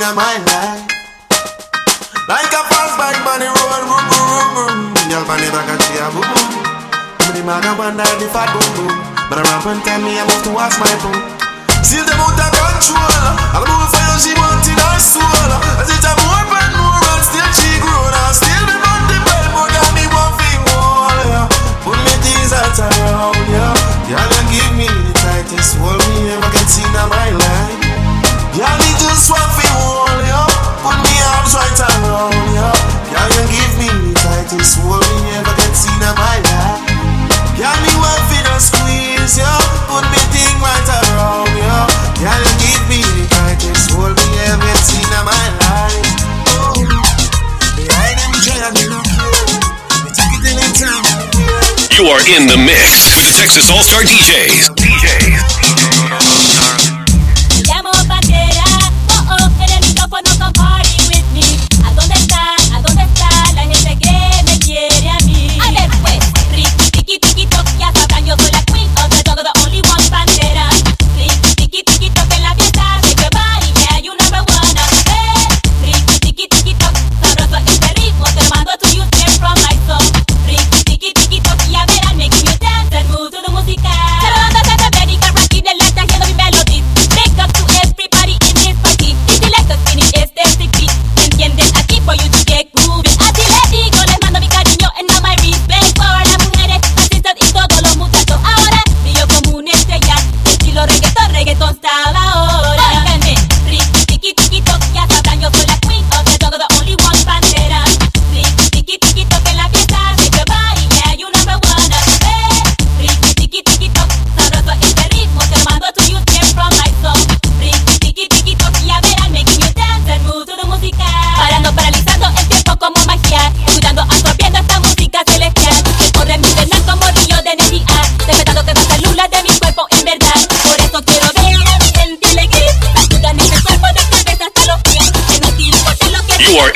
in my life. Like a fastback on the road, boom, boom, boom, boom. Girl, on the back of the boom, boom. I'm the man that wonder if I boom, boom. But around one tell me, I move to watch my boom. Still them out control. I'll move for you, she wanted her soul. As it's a more and more, and still she grown. And still be on the bed, more than me one thing more. Yeah. Put me things out around, yeah. Y'all give me the tightest hold me ever can see in my life.
are in the mix with the Texas All Star DJs.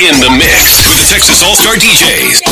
in the
mix with the Texas All Star DJs.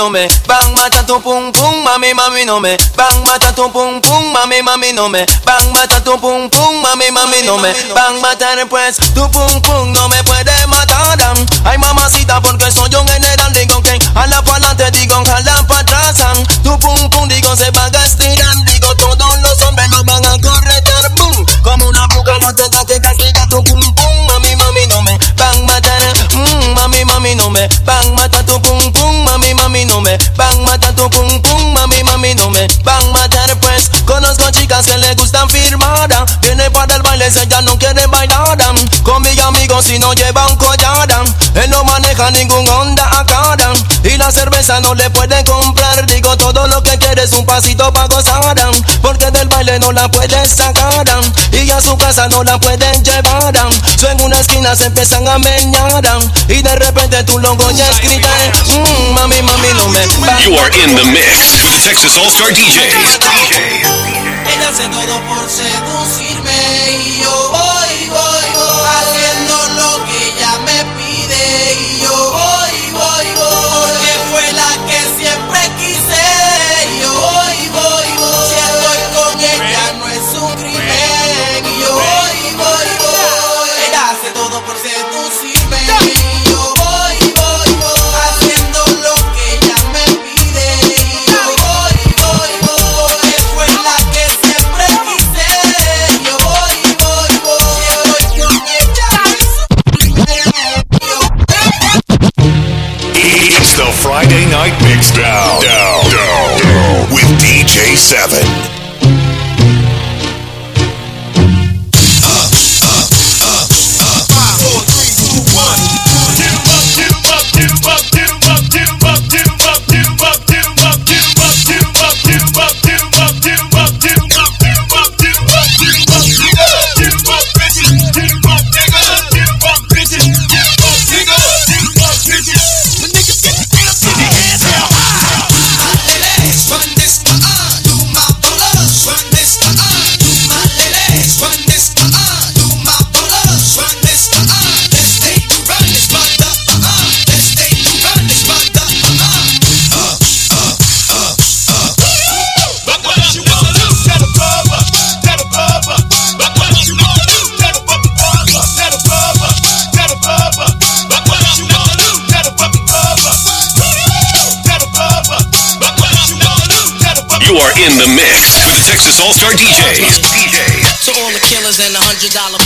No me bang mata tu pum pum mami mami no me bang mata tu pum pum mami mami no me bang mata tu pum pum mami mami no me bang mata pues tu pum pum no me puede matar. Ay mamacita porque soy un general digo que a la pa'lante digo a la pa' atrás tu pum pum digo se va a estirar chicas que le gustan firmada. Viene para el baile ella no quiere bailar. Con mi amigo si no lleva un collar. Él no maneja ningún Honda Accord y la cerveza no le puede comprar. Digo todo lo que quiere es un pasito para gozar. Porque del baile no la puedes sacar. Y a su casa no la pueden llevar. So en una esquina se empiezan a meñar y de repente tu logo ya escrita mmm, mami mami no me
You are in the mix. with the Texas All Star DJs
das en oro por
segundo. Seven.
In the mix with the Texas All Star DJs. DJs.
To all the killers and the hundred dollar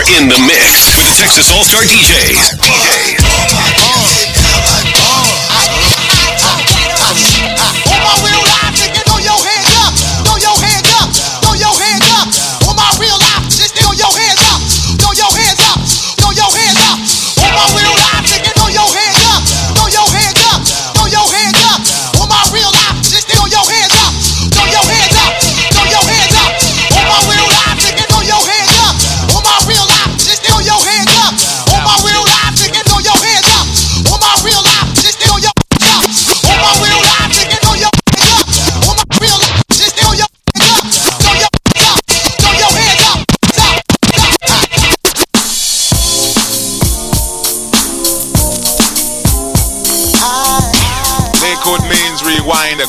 are in the mix with the Texas All Star DJs. DJs.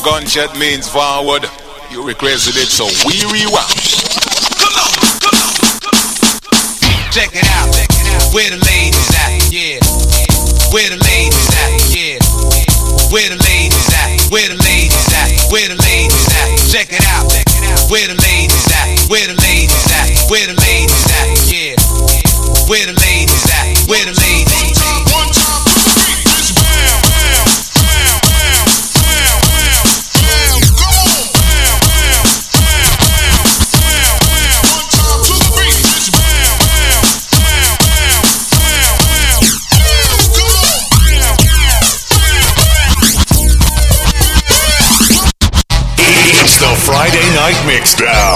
Gunshot means forward. You requested it, so we rewind.
down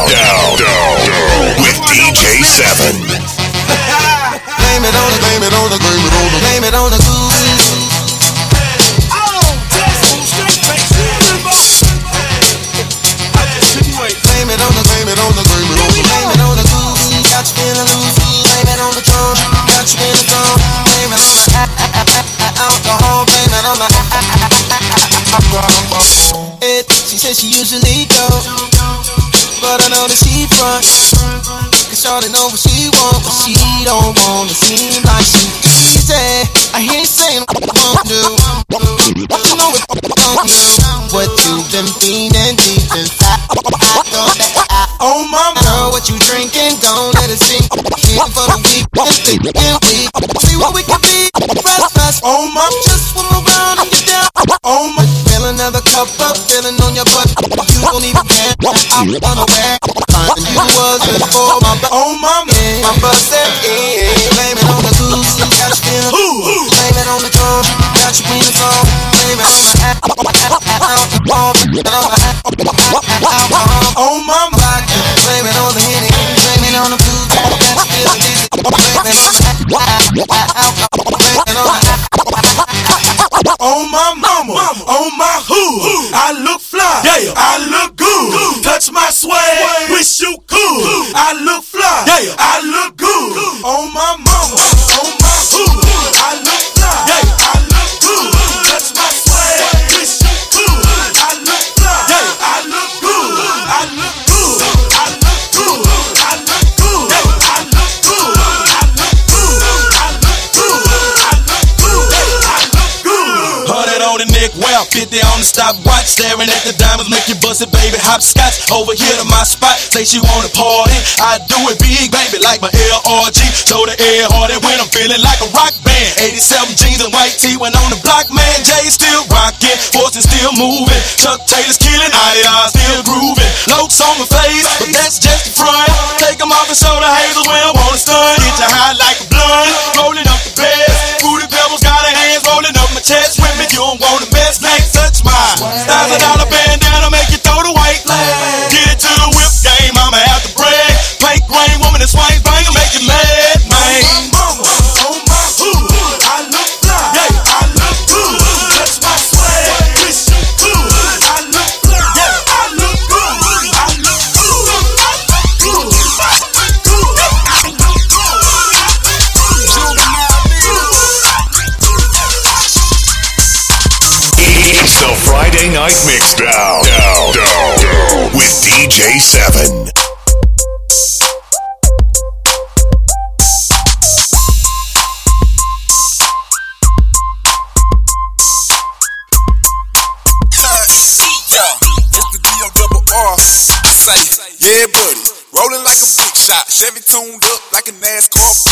I wanna back. Finding you wasn't for my butt. Oh, my man. My butt said, yeah. Blame it on the booze, got you feeling. Blame it on the drum, got you feeling song. Blame it on the alcohol. Oh, my vodka. Blame it on the Henny. Blame it on the booze, got you feeling dizzy. Blame it on the
50 on the stopwatch, staring at the diamonds, make you bust it, baby. Hopscotch over here to my spot. Say she wanna party, I do it big, baby, like my LRG. Show the air hard when I'm feeling like a rock band. 87 jeans and white tee when on the block, man. Jay still rocking, Fortune still moving. Chuck Taylor's killing, I, still grooving. Lokes on my face, but that's just the front. Take them off and show the hazels when I wanna stun. Get you high like a ass cough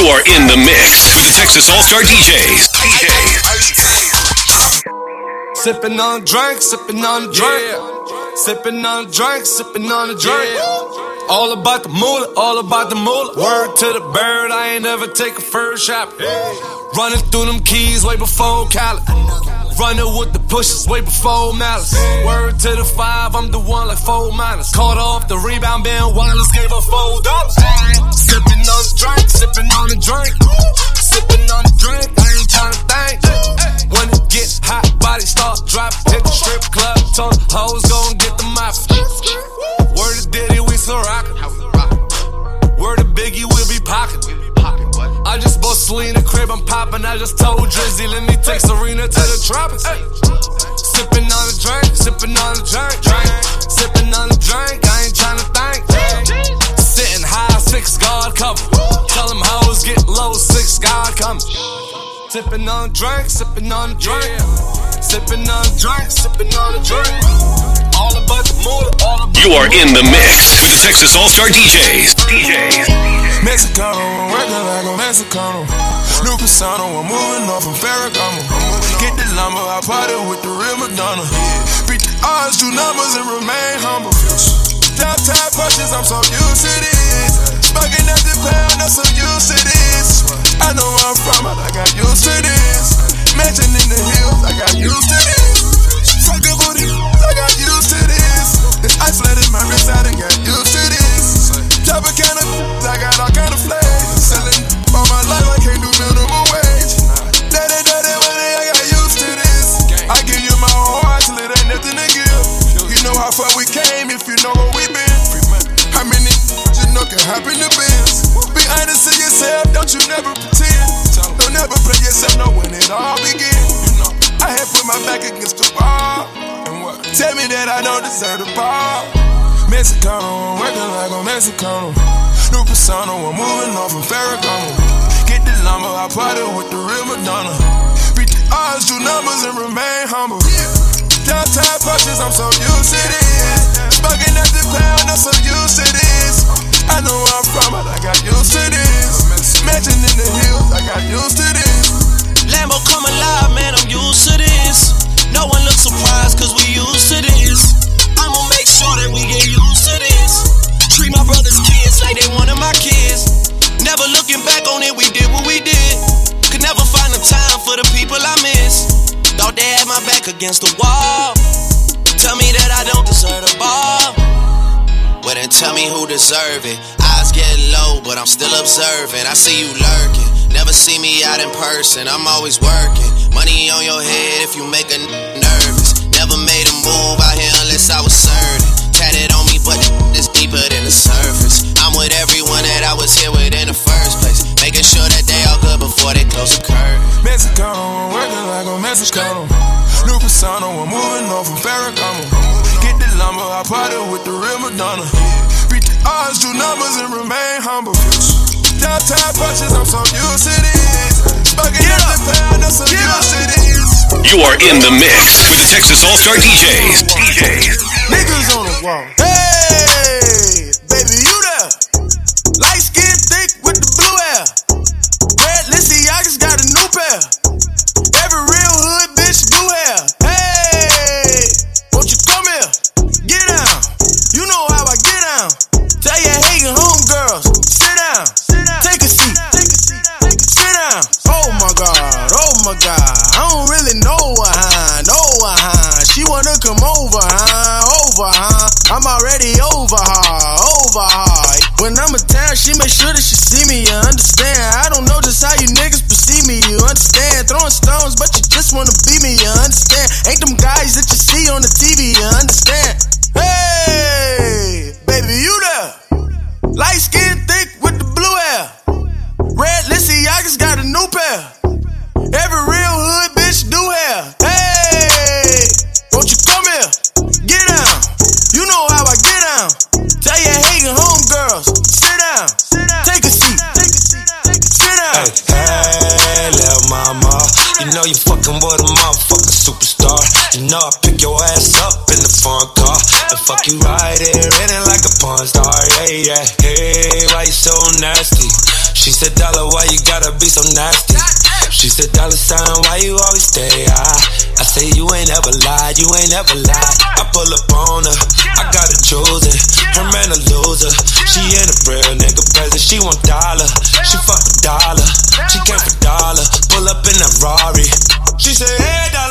You
are in the mix with Texas All Star DJs. DJs.
Sipping on drink, sipping on drink, yeah. sipping on drink, sipping on a drink. Yeah. All about the moolah, all about the moolah. Word to the bird, I ain't ever take a first shot. Yeah. Running through them keys way before Cali. Running with the pushes way before malice. Word to the five, I'm the one like four minus. Caught off the rebound, Ben Wallace gave her four dollars. Sipping on the drink, sipping on the drink. Sipping on the drink, I ain't trying to think. When it get hot, body start dropping. Hit the strip club, told the hoes go and get the mop. Word to Diddy, we still rockin'. Word to Biggie, we'll be pockin'. I just bought Selena crib, I'm poppin'. I just told Drizzy, let me take Serena to the tropics. Sippin' on the drink, sippin' on the drink, drink. Sippin' on the drink, I ain't tryna think. Sitting high, six guard cover. Tell them hoes get low, six guard coming. Sippin' on the drink, sippin' on the drink. Sippin' on the drink, sippin' on the drink. All about
You are in the mix with the Texas All Star DJs. DJs.
Mexicano, working like a Mexicano. New persona, I'm moving off from Ferragamo. Get the lumber, I party with the real Madonna. Beat the odds, do numbers, and remain humble. Top top punches, I'm so used to this. Smoking at the pound, I'm so used to this. I know where I'm from, but I got used to this. Mansion in the hills, I got used to this. Fucking booty, Ice flooded my wrist, I done got used to this. Drop a can of, I got all kind of flavors. Selling all my life, I can't do minimum wage. Daddy, daddy, money, I got used to this. I give you my whole heart till it ain't nothing to give. You know how far we came if you know where we been. How many you know can happen to biz? Be honest to yourself, don't you never pretend. Don't ever play yourself, know when it all begin. I had put my back against the wall. And what? Tell me that I don't deserve the ball. Mexicano, I'm working like a Mexicano. New persona, I'm moving off from Ferragamo. Get the lumber, I party with the real Madonna. Beat the odds, do numbers, and remain humble. Top punches, I'm so used to this. Smoking at the pound, I'm so used to this. I know where I'm from, but I got used to this. Mansion in the hills, I got used to this.
Lambo come alive, man, I'm used to this. No one looks surprised, cause we used to this. I'ma make sure that we get used to this. Treat my brother's kids like they one of my kids. Never looking back on it, we did what we did. Could never find the time for the people I miss. Thought they had my back against the wall. Tell me that I don't deserve the ball. Well, then tell me who deserve it. Eyes get low, but I'm still observing. I see you lurking. Never see me out in person, I'm always working. Money on your head if you make a n- nervous. Never made a move out here unless I was certain. Tatted on me, but it's deeper than the surface. I'm with everyone that I was here with in the first place. Making sure that they all good before they close the curtain.
Mexicano, I'm working like a Mexicano. New persona, I'm moving off from Ferragamo. Get the lumber, I party with the real Madonna. Beat the odds, do numbers, and remain humble. Top top punches, I'm so used to this. Smoking at the pound, I'm so used to this.
You are in the mix with the Texas All Star DJs. DJs.
Niggas on the wall. She make sure that she see me, you understand?
Yeah, yeah. Hey, why you so nasty? She said, Dollar, why you gotta be so nasty? She said, Dollar sign, why you always stay high? I say, you ain't ever lied, you ain't ever lied. I pull up on her, I got a
choosing. Her man a loser. She in a real nigga present. She want dollar. She fuck a dollar. She came for dollar. Pull up in that Rari. She said, hey, dollar,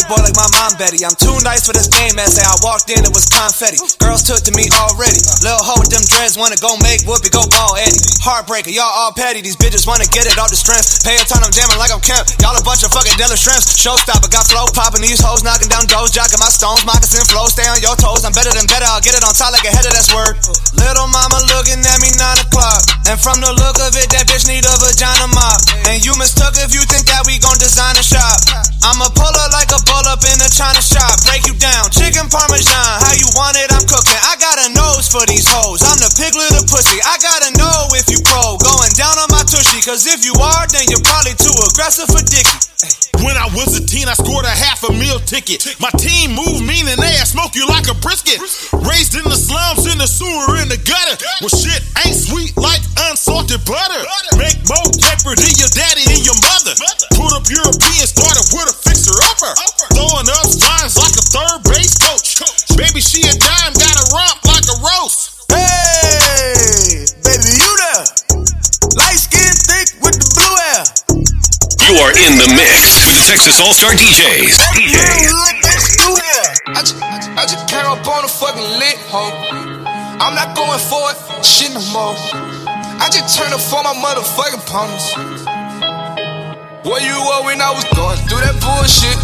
White boy like my mom Betty. I'm too nice for this game. Say I walked in, it was confetti. Girls took to me already. Lil' hoe with them dreads wanna go make Whoopi go ball Eddie. Heartbreaker, y'all all petty. These bitches wanna get it off the strength. Pay a ton, I'm jamming like I'm Kemp. Y'all a bunch of fucking Della shrimps. Showstopper, got flow popping these hoes, knocking down doors, jocking my stones, moccasin flow. Stay on your toes, I'm better than better. I'll get it on top like a header, that's word. Little mama looking at me nine o'clock. And from the look of it, that bitch need a vagina mop. And you mistook if you think that we gon' design a shop. I'ma pull up like a bull up in a China shop. Break you down, chicken parmesan. How you want it, I'm cooking. I got a nose for these hoes. I'm the piglet of pussy. I gotta know if you pro. Going down on my tushy. Cause if you are, then you're probably too aggressive for dicky.
When I was a teen, I scored a half a meal ticket. My team moved and they smoke you like a brisket. Raised in the slums, in the sewer, in the gutter. Well, shit ain't sweet like unsalted butter. Make more paper than your daddy and your mother. Put up European,
You
are in the mix with the Texas All Star DJs. DJs.
I just, I just came up on a fucking lit hoe. I'm not going for it, shit no more. I just turned up for my motherfucking opponents. Where you were when I was going through that bullshit?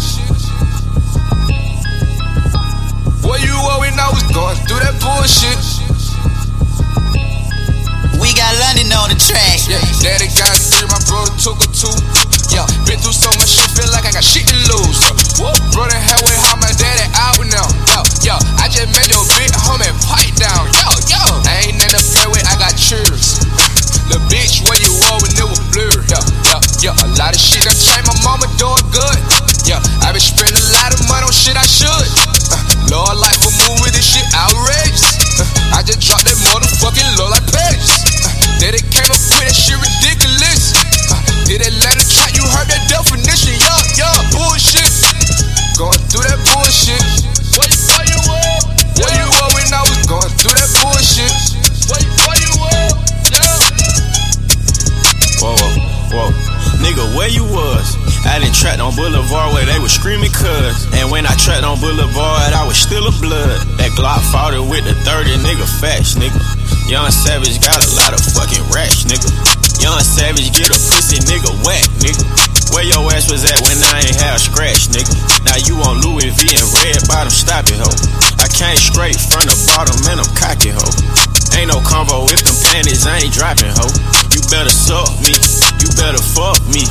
Where you were when I was going through that bullshit?
We got London on the track.
Yeah, daddy got three, my brother took a two. Yeah, been through so much shit, feel like I got shit to lose. Yeah. Brother halfway how my daddy out now. Yo, yo, I just made your big homie pipe down. Yo, yo, I ain't in the with, I got cheers. Little bitch, where you were when it was blur. Yeah, yeah, yeah, a lot of shit done changed, my mama doing good. Yeah, I been spending a lot of money on shit I should. Uh, Lord, life move with this shit outrageous. Uh, I just dropped that motherfucking low like pages. Uh, then it came up with that shit ridiculous. Uh, did it let? You heard that definition? Yeah, yeah, bullshit. Going through that bullshit. Where, where you were? Where you were when I was going through that bullshit? Where, where you were? Yeah.
Whoa, whoa, whoa. Nigga, where you was? I done trapped on Boulevard where they was screaming cuz. And when I trapped on Boulevard, I was still a blood. That Glock fought it with the 30, nigga, fast, nigga. Young Savage got a lot of fucking rash, nigga. Young Savage get a pussy nigga whack, nigga. Where your ass was at when I ain't have scratch, nigga? Now you on Louis V and red bottom, stop it, ho. I came straight from the bottom and I'm cocky, ho. Ain't no combo if them panties I ain't dropping, ho. You better suck me, you better fuck me.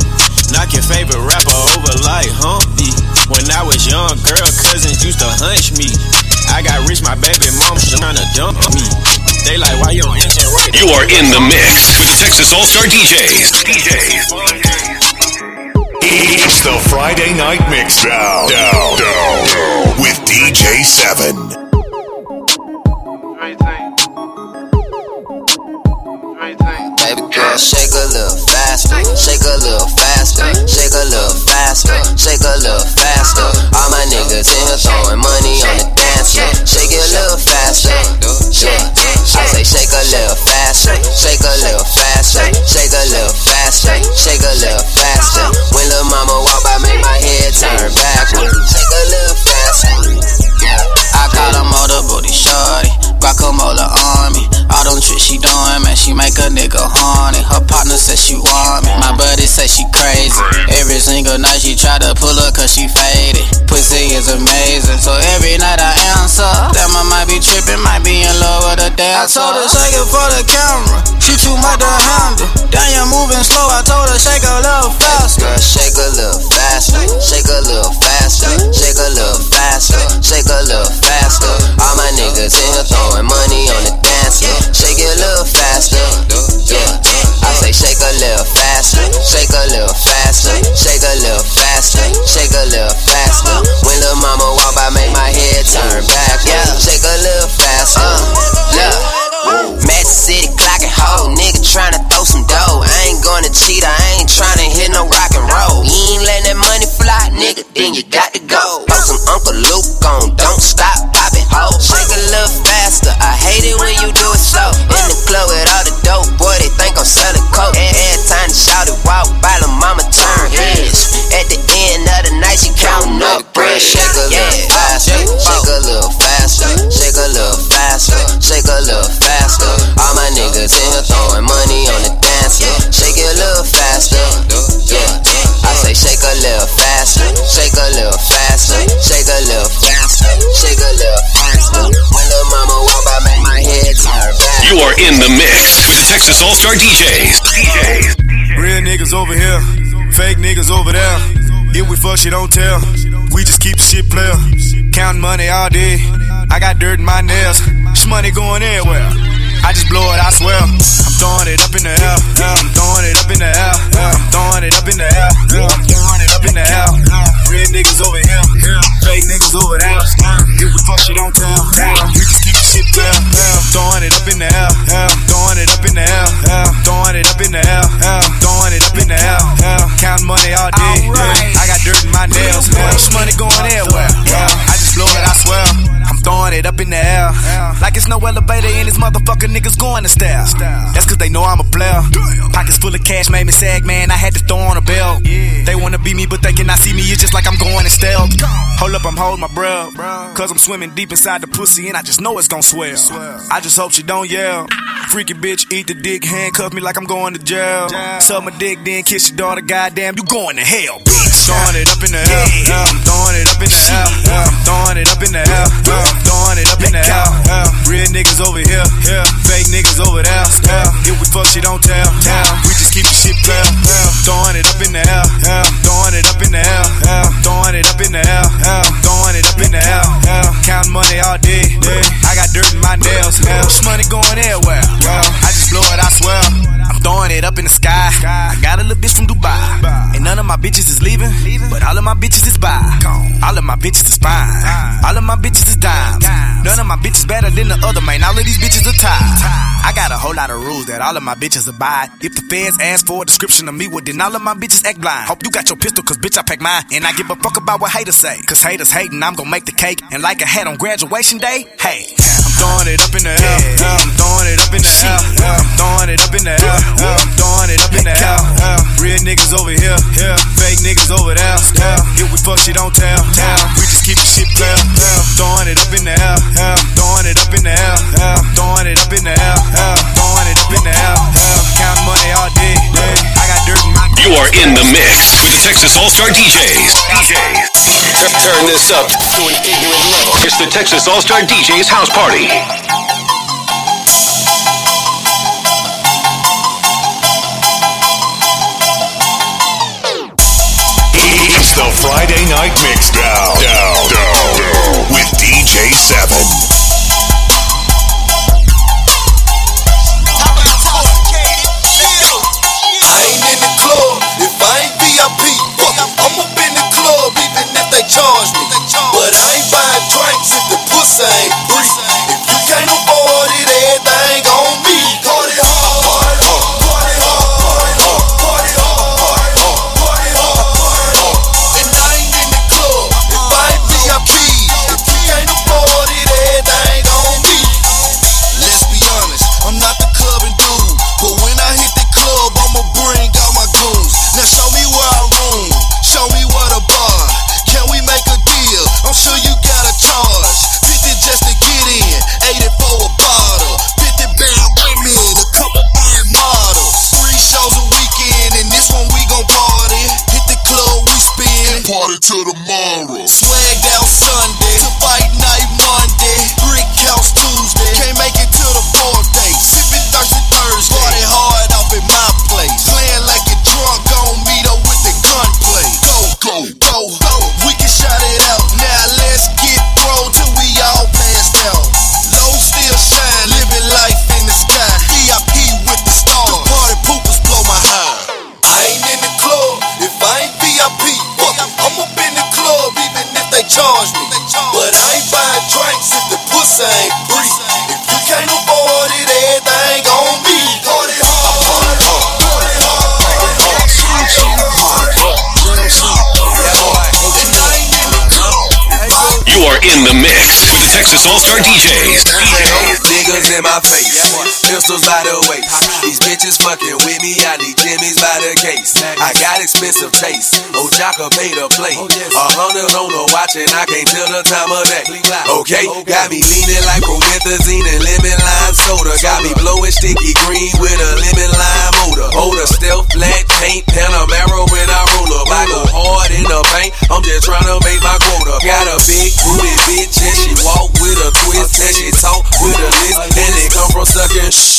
Knock your favorite rapper over like Humpty. When I was young, girl cousins used to hunch me. I got rich, my baby trying to dump me. They like, why your engine right?
You are in the mix with the Texas All Star DJs. DJs.
It's the Friday Night Mix Down, down, down, with DJ 7.
Baby girl, shake a little faster, shake a little faster, shake a little faster, shake a little faster. All my niggas in here throwing money on the dance floor. Shake it a little faster, yeah. I say shake a little faster, shake a little faster, shake a little faster, shake a little faster. When little mama walk by, make my head turn backwards. Shake a little faster. I call her motor booty shorty, guacamole on me. All them tricks she doing, man, she make a nigga horny. Her partner says she want me, my buddy say she crazy. Every single night she try to pull up cause she faded. Pussy is amazing, so every night I answer. Damn, I might be tripping, might be in love with a dancer. I told her shake it for the camera, she too much to handle. Damn, you moving slow, I told her shake a little faster. Girl, shake a little faster, shake a little faster, shake a little faster, shake a little faster. All my niggas in here throwing money on the dance floor. Shake it a little faster, yeah. I say shake a little faster, shake a little faster, shake a little faster, shake a little faster. When little mama walk by, make my head turn back. Yeah, shake a little faster. Look, Magic City clocking hoe, nigga tryna throw some dough. I ain't gonna cheat, I ain't tryna hit no rock and roll. You ain't letting that money fly, nigga, then you got to go. Throw some Uncle Luke on, don't stop, pop it, ho. Shake a little faster, I hate it when you do it slow. In the club with all the dope, boy, they think I'm selling coke. Every time the shout it, walk by, the mama turn heads. At the end of the night, she counting up bread. Shake a little faster, shake a little faster, shake a little faster, shake a little faster. All my niggas in here Shake it a little faster, yeah. I say shake a little faster, shake a little faster, shake a little faster, shake a little faster. When little mama walk by, make my head turn back.
You are in the mix with the Texas All Star DJs. DJs.
Real niggas over here, fake niggas over there. If we fuck, shit don't tell. We just keep the shit player. Counting money all day. I got dirt in my nails. This money going everywhere. I just blow it, I swear. I'm throwing it up in the air. I'm throwing it up in the air. I'm throwing it up in the air. I'm throwing it up in the air. Real niggas over here. Fake niggas over there. If we fuck, shit don't tell. We just keep the shit I'm throwing it up in the air. I'm throwing it up in the air. I'm throwing it up in the air. I'm throwing it up in the air. Counting money all day. I got dirt in my nails. This money going everywhere. I just I swear. I'm throwing it up in the air. Like it's no elevator in this motherfucker niggas going to stare. That's cause they know I'm a player. Pockets full of cash made me sag, man. I had to throw on a belt. They wanna be me, but they cannot see me. It's just like I'm going in stealth. Hold up, I'm holding my breath. Cause I'm swimming deep inside the pussy and I just know it's gon' swell. I just hope she don't yell. Freaky bitch, eat the dick, handcuff me like I'm going to jail. Suck my dick, then kiss your daughter, goddamn, you going to hell, bitch. Throwing it up in the air. Yeah, I'm throwing it up in the air. Yeah, I'm throwing it up in the air. I'm throwing it up in the air. Real niggas over here. Fake niggas over there. If we fuck, she don't tell. We just keep the shit. Yeah, throwing it up in the air. Yeah, throwing it up in the air. Yeah, throwing it up in the air. Yeah, throwing it up in the air. Counting money all day. I got dirt in my nails. This money going everywhere. I just blow I swear. I'm throwing it up in the sky. I got a little bitch from Dubai. And none of my bitches is leaving. But all of my bitches is by. All of my bitches is fine. All of my bitches is dimes. None of my bitches better than the other, man. All of these bitches are tied. I got a whole lot of rules that all of my bitches abide. If the feds ask for a description of me, well, then all of my bitches act blind. Hope you got your pistol, cause bitch, I pack mine. And I give a fuck about what haters say. Cause haters hating, I'm gonna make the cake. And like a hat on graduation day, hey, throwing it up in the air. I'm throwing it up in the air. I'm throwing it up in the air. I'm throwing it up in the air. Real niggas over here. Fake niggas over there. Yeah, if we fuck, she don't tell. We just keep the shit player. Yeah, throwing it up in the air. Yeah, throwing it up in the air. Yeah, throwing it up in the air. Throwing it up in the air. Yeah, counting money all day. I got dirt in my
You are in the mix with the Texas All Star DJs. DJs. Turn this up to an ignorant level. It's the Texas All Star DJs House Party.
It's the Friday Night Mixdown. Down, down, down. With DJ
Se7en. If they charge me. But I ain't buying drinks if the pussy ain't free. If you can't afford it, everything on me.
Texas All Star DJs.
In my face, pistols. Bitches fucking with me, I need Jimmy's by the case. I got expensive taste, oh Jocka pay to play. A hundred on the watch and I can't tell the time of day. Okay, got me leaning like promethazine and lemon lime soda. Got me blowing sticky green with a lemon lime motor. Hold a stealth flat paint, Panamera when I roll up. I go hard in the paint, I'm just trying to make my quota. Got a big booty bitch and she walk with a twist and she talk with a list and it come from sucking. Shh.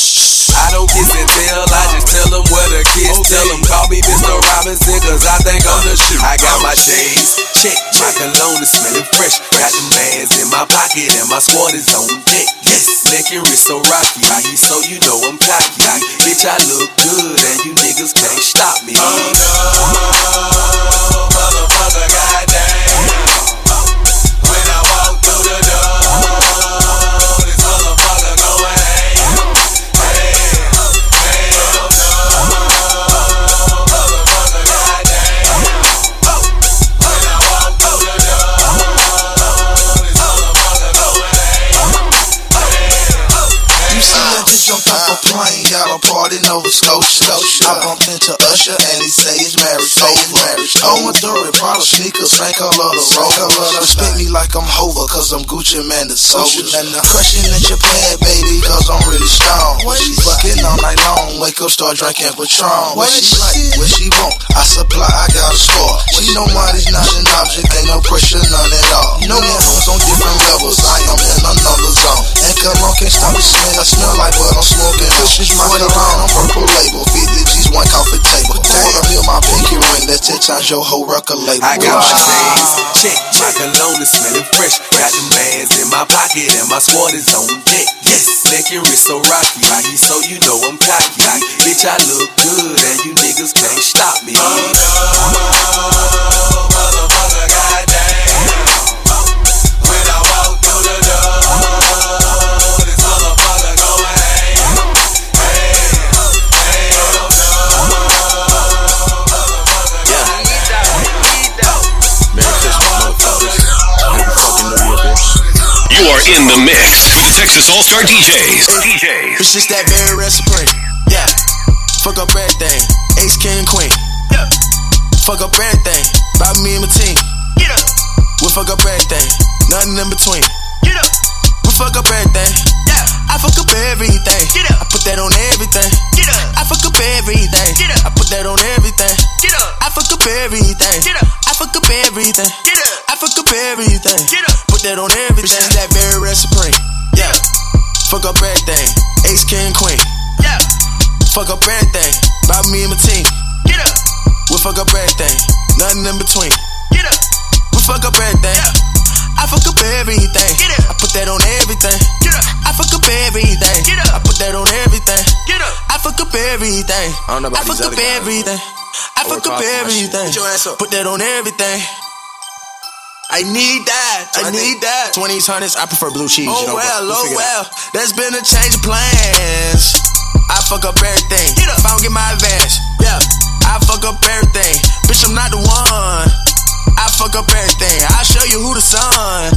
I don't kiss and tell, I just tell them where to kiss. Tell them call me Mr. Robinson cause I think I'm the shoe. I got my shades, check, my cologne is smelling fresh. Got them bands in my pocket and my squad is on deck. Yes, neck and wrist so rocky, so you know I'm cocky. Bitch, I look good and you niggas can't stop me. Oh no, motherfucker, goddamn.
Color the rover. Respect me like I'm Hova, cause I'm Gucci Mane the soldier. And the crushing at your pad, baby, cause I'm really strong. When she fucking all night long, wake up, start drinking Patron. What she like, what she want, I supply, I got a score. She know money's not an object, ain't no pressure, none at all. No man hoes on different levels, I am in another zone. And cologne can't stop the smell, I smell like what I'm smoking. This is my cologne, I'm purple label, 50 G's, one coffee table. Quarter mil, my pinky ring, that's 10 times your whole record label.
I got my shades, check, my cologne is smelling fresh. Got them bands in my pocket and my squad is on deck. Yes, neck and wrist so rocky, so you know I'm cocky. Bitch, I look good and you niggas can't stop me. Oh no,
in the mix with the Texas All Star DJs. DJs.
It's just that very recipe. Yeah. Fuck up everything. Ace, king, queen. Yeah. Fuck up everything. About me and my team. Get up. We fuck up everything. Nothing in between. Get up. We fuck up everything. Yeah. I fuck up everything. Get up. I put that on everything. Get up. I fuck up everything. Get up. I put that on everything. Get up. I fuck up everything. Get up. I fuck up everything. Get up. I fuck up everything. Get up. Put that on everything. It's that very recipe. Yeah. Fuck up everything. Ace, king, queen. Yeah. Fuck up everything. About me and my team. Get up. We fuck up everything. Nothing in between. Get up. We fuck up everything. Yeah. I fuck up everything. Get up. I put that on everything. Get up. I fuck up everything. Get up. I put that on everything. Get up. I fuck up everything.
I don't know about
I fuck
these
up
guys.
everything. I fuck up
across my shit.
everything.
Get your ass up.
Put that on everything. I need that. I need that.
20s, hundreds, I prefer blue cheese.
Oh
you know,
well,
we'll
oh well. There's been a change of plans. I fuck up everything. get If I don't get my advance, yeah, I fuck up everything. Bitch, I'm not the one. I fuck up everything. I'll show you who the son.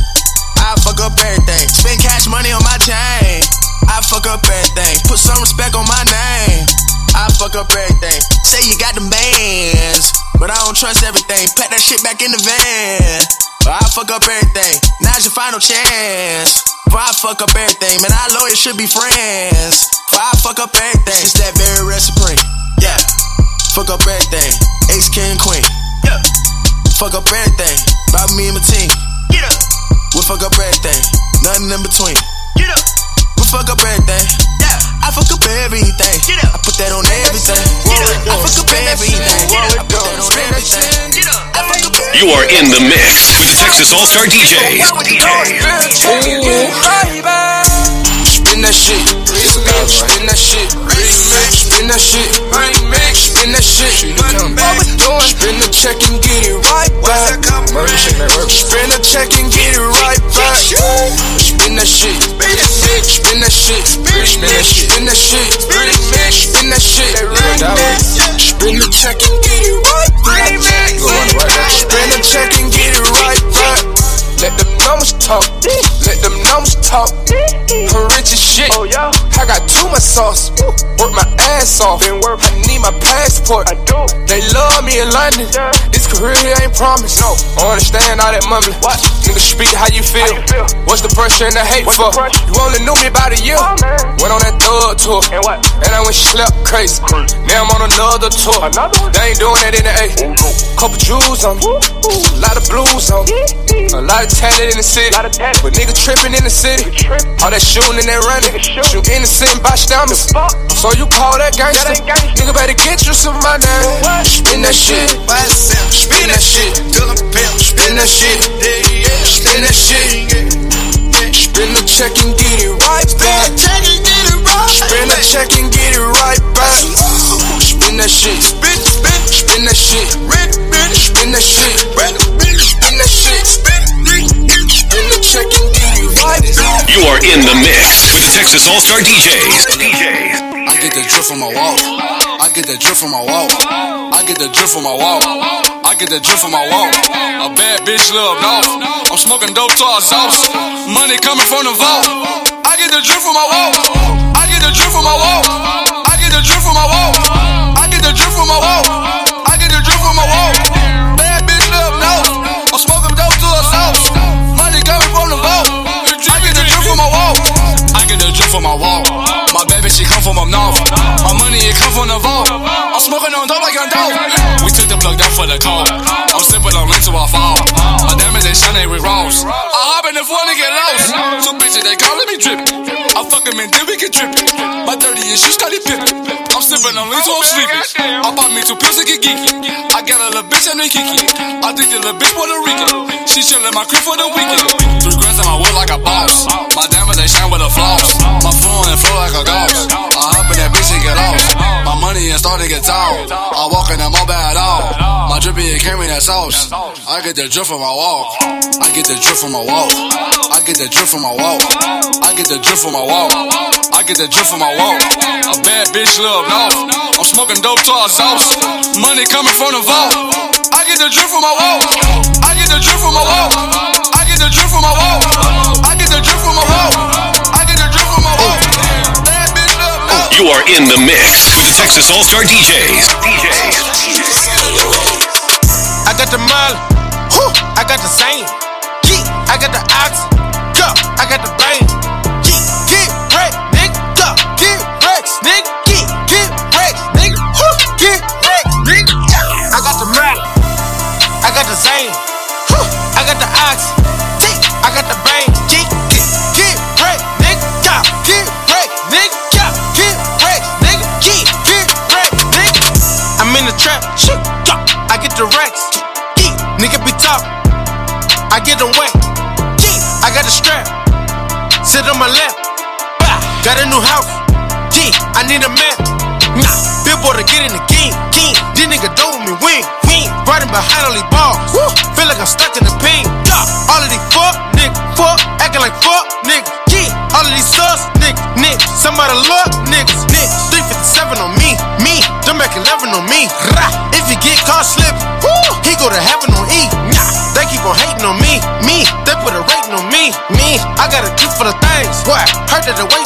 I fuck up everything. Spend cash money on my chain. I fuck up everything. Put some respect on my name. I fuck up everything. Say you got the bands, but I don't trust everything. Pack that shit back in the van. I fuck up everything. Now's your final chance. I fuck up everything, man. Our lawyers should be friends. I fuck up everything. It's that very recipe. Yeah. Fuck up everything. Ace, king, queen. Yeah. Fuck up everything. About me and my team. Get up. We fuck up everything. Nothing in between. Get up. We fuck up everything. Yeah. I fuck up everything. Get up. I put that on everything. Get up. I fuck up everything. I put that on everything. Get up. I fuck up
You are in the mix with the Texas All Star DJs.
Spin that shit, spin that shit, spin that shit, spin that shit, spin the check and get it right back.
Spin a check and get it right back. Spin that shit. Spin that shit. Spin that shit. Spin that shit. Spin that shit. Spin that shit. Spin the check and get it right back. Spin the check and get it right back. Let them numbers talk. Let them numbers talk. Rich as shit. Oh, I got too much sauce. Work my ass off. I need my passport. I do. They love me in London. This career here ain't promised. No. I understand all that mumbling. What? Nigga, speak how you feel. What's the pressure and the hate for? You only knew me about a year. Went on that thug tour. And what? And I went slept crazy. Now I'm on another tour. They ain't doing that in the A. Couple jewels on me. A lot of blues on me. A lot of talent in the city. But nigga tripping in the city. All that shooting and that running. Shoot innocent bystanders. So you call that gangster? Nigga better get you some money. Spin that shit. Spin that shit. Spin that shit. Spin that shit. Spin the check and get it right back. Spin the check and get it right back. Spin that shit. Spin, spin, spin that shit. Spin that shit. Spin that shit. Spin the check and get it right back.
You are in the mix with the Texas All Star DJs.
I get the drip from my wall. I get the drip from my wall. I get the drip from my wall. I get the drip from my wall. A bad bitch love off. I'm smoking dope to our sauce. Money coming from the vault. I get the drip from my wall. I get the drip from my wall. I get the drip from my wall. I get the drip from my wall. From my wall. My baby, she come from up north. My money, it come from the vault. I'm smoking on dope like a dope. We took the plug down for the cold. I'm sipping on lit to I fall. My diamonds, they shine with rolls. I hop in the phone and get lost. Two bitches, they calling me drip. I fuck 'em and then we get drip. My 30 issues got it pippin'. I'm sipping on lean, so I'm. I bought me two pills to get geeky. I got a little bitch and a kiki. I think the little bitch Puerto Rican. She chillin' my crib for the weekend. Three grands on my wood like a boss. My diamonds, they shine with a floss. My phone and flow like a ghost. I hop in that bitch and get lost. My money and start to get tall. I walk in that mobile at all. My drippy, it carry that sauce. I get the drip from my walk. I get the drip from my walk. I get the drip from my walk. I get the drip from my walk. I get the drip from my walk. A bad bitch love off. I'm smoking dope to our sauce. Money coming from the vault. I get the drip from my walk. I get the drip from my walk. I get the drip from my walk. I get the drip from my walk. I get the drip from my bitch.
You are in the mix with the Texas All Star DJs.
I got the mile, I got the same. Riding behind all these balls, Woo. feel like I'm stuck in the pain. Yeah, all of these fuck, nigga, fuck, acting like fuck, nigga. Yeah, all of these sus, nigga, nigga. Somebody luck, niggas, nigga. 357 on me, me. Them back 11 on me. Rah. If you get caught slipping, he go to heaven on E. Nah, they keep on hating on me, me. They put a rating on me, me. I got a gift for the things. What? Heard that they waiting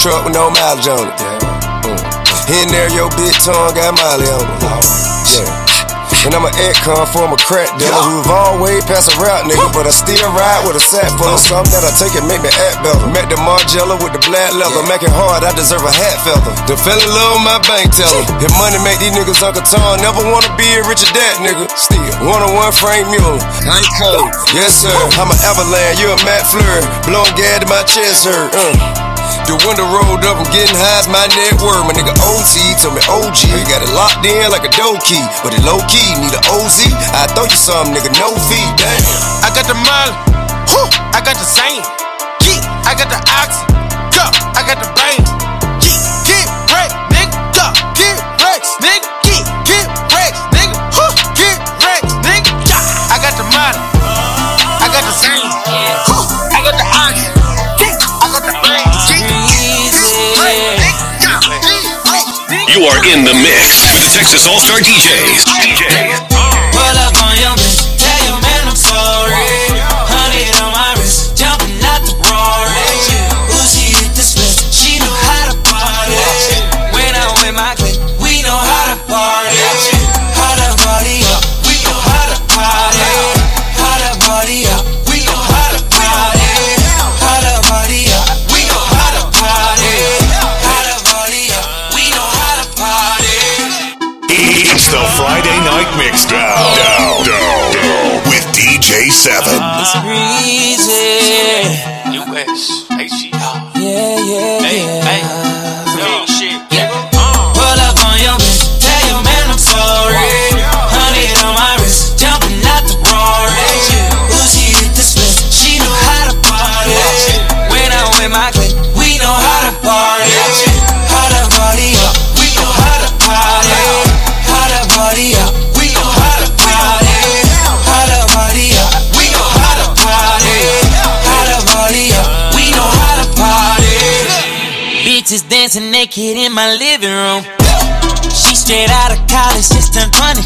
truck with no mileage on it. In there, your big tongue got Molly on it. Yeah. And I'm an econ former crack dealer who've always passed a rap nigga, but I still ride with a sack full of something that I take and make me act better. Met the Margiela with the black leather, make it hard, I deserve a hat feather. The fell in love with my bank teller. If money make these niggas Uncle Tom, never wanna be a Richard Dat nigga. Still, one on one Franck Muller. I ain't cold. Yes, sir. I'm an avalanche, you a Matt Fleur. Blowing gas to my chest hurt. Uh. The window rolled up, I'm getting high as my net worth. My nigga OT told me OG. You got it locked in like a dough key, but it low key, need a OZ. I throw you some, nigga, no fee, damn.
I got the whew, I got the same.
In the mix with the Texas All Star DJs. DJs.
Naked in my living room. She straight out of college, just turned 22.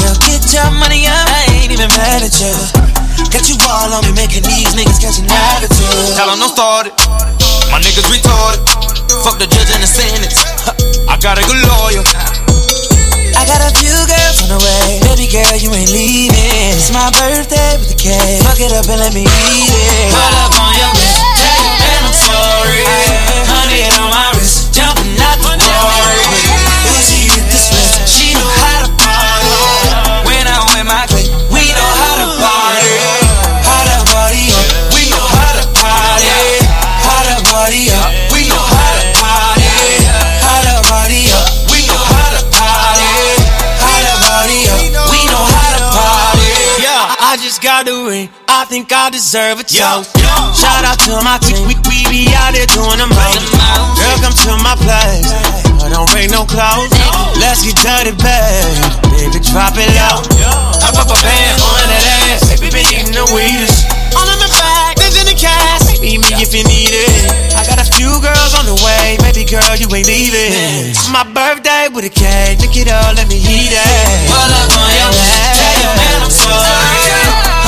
Girl, get your money up, I ain't even mad at you. Got you all on me, making these niggas catch an attitude.
Tell 'em don't start it. My niggas retarded. Fuck the judge and the sentence. I got a good lawyer.
I got a few girls on the way. Baby girl, you ain't leaving. It's my birthday with the cake. Fuck it up and let me eat it. Pull up on your bitch, tell your man I'm sorry. Honey on my I the ring. I think I deserve a toast. Shout out to my team. We, we be out here doing the most. Girl, come to my place. I don't bring no clothes. Let's get dirty, babe. Baby, drop it low. I pop a band on that ass. Baby, been eating the weedest. All in the bag, things in the cash. Meet me if you need it. I got a few girls on the way. Baby girl, you ain't leaving. It's my birthday with a cake. Look it up, let me eat it. Pull up on your ass. Tell your man I'm sorry.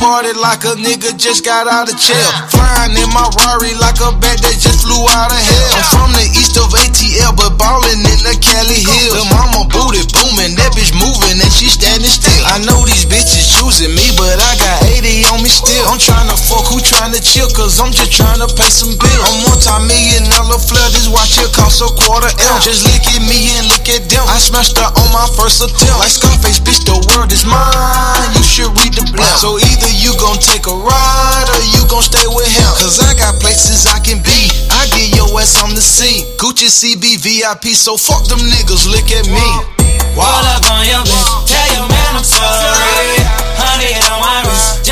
party, like a nigga just got out of jail. Flying in my Rari like a bat that just flew out of hell. I'm from the east of ATL, but ballin' in the Cali Hills. The mama booty booming, that bitch moving and she standing still. I know these bitches choosing me, but I got 80 on me still. I'm tryna fuck who tryna chill, cause I'm just tryna pay some bills. I'm multi-million dollar flood, this watch here cost a quarter M. Just look at me and look at them. I smashed her on my first attempt. Like Scarface, bitch, the world is mine. You should read the blunt. So either you gon' take a ride or you gon' stay with him. Cause I got places I can be. I get your ass on the scene. Gucci CB VIP, so fuck them niggas, look at me.
Wall up on your bitch, tell your man I'm sorry. Honey on my wrist,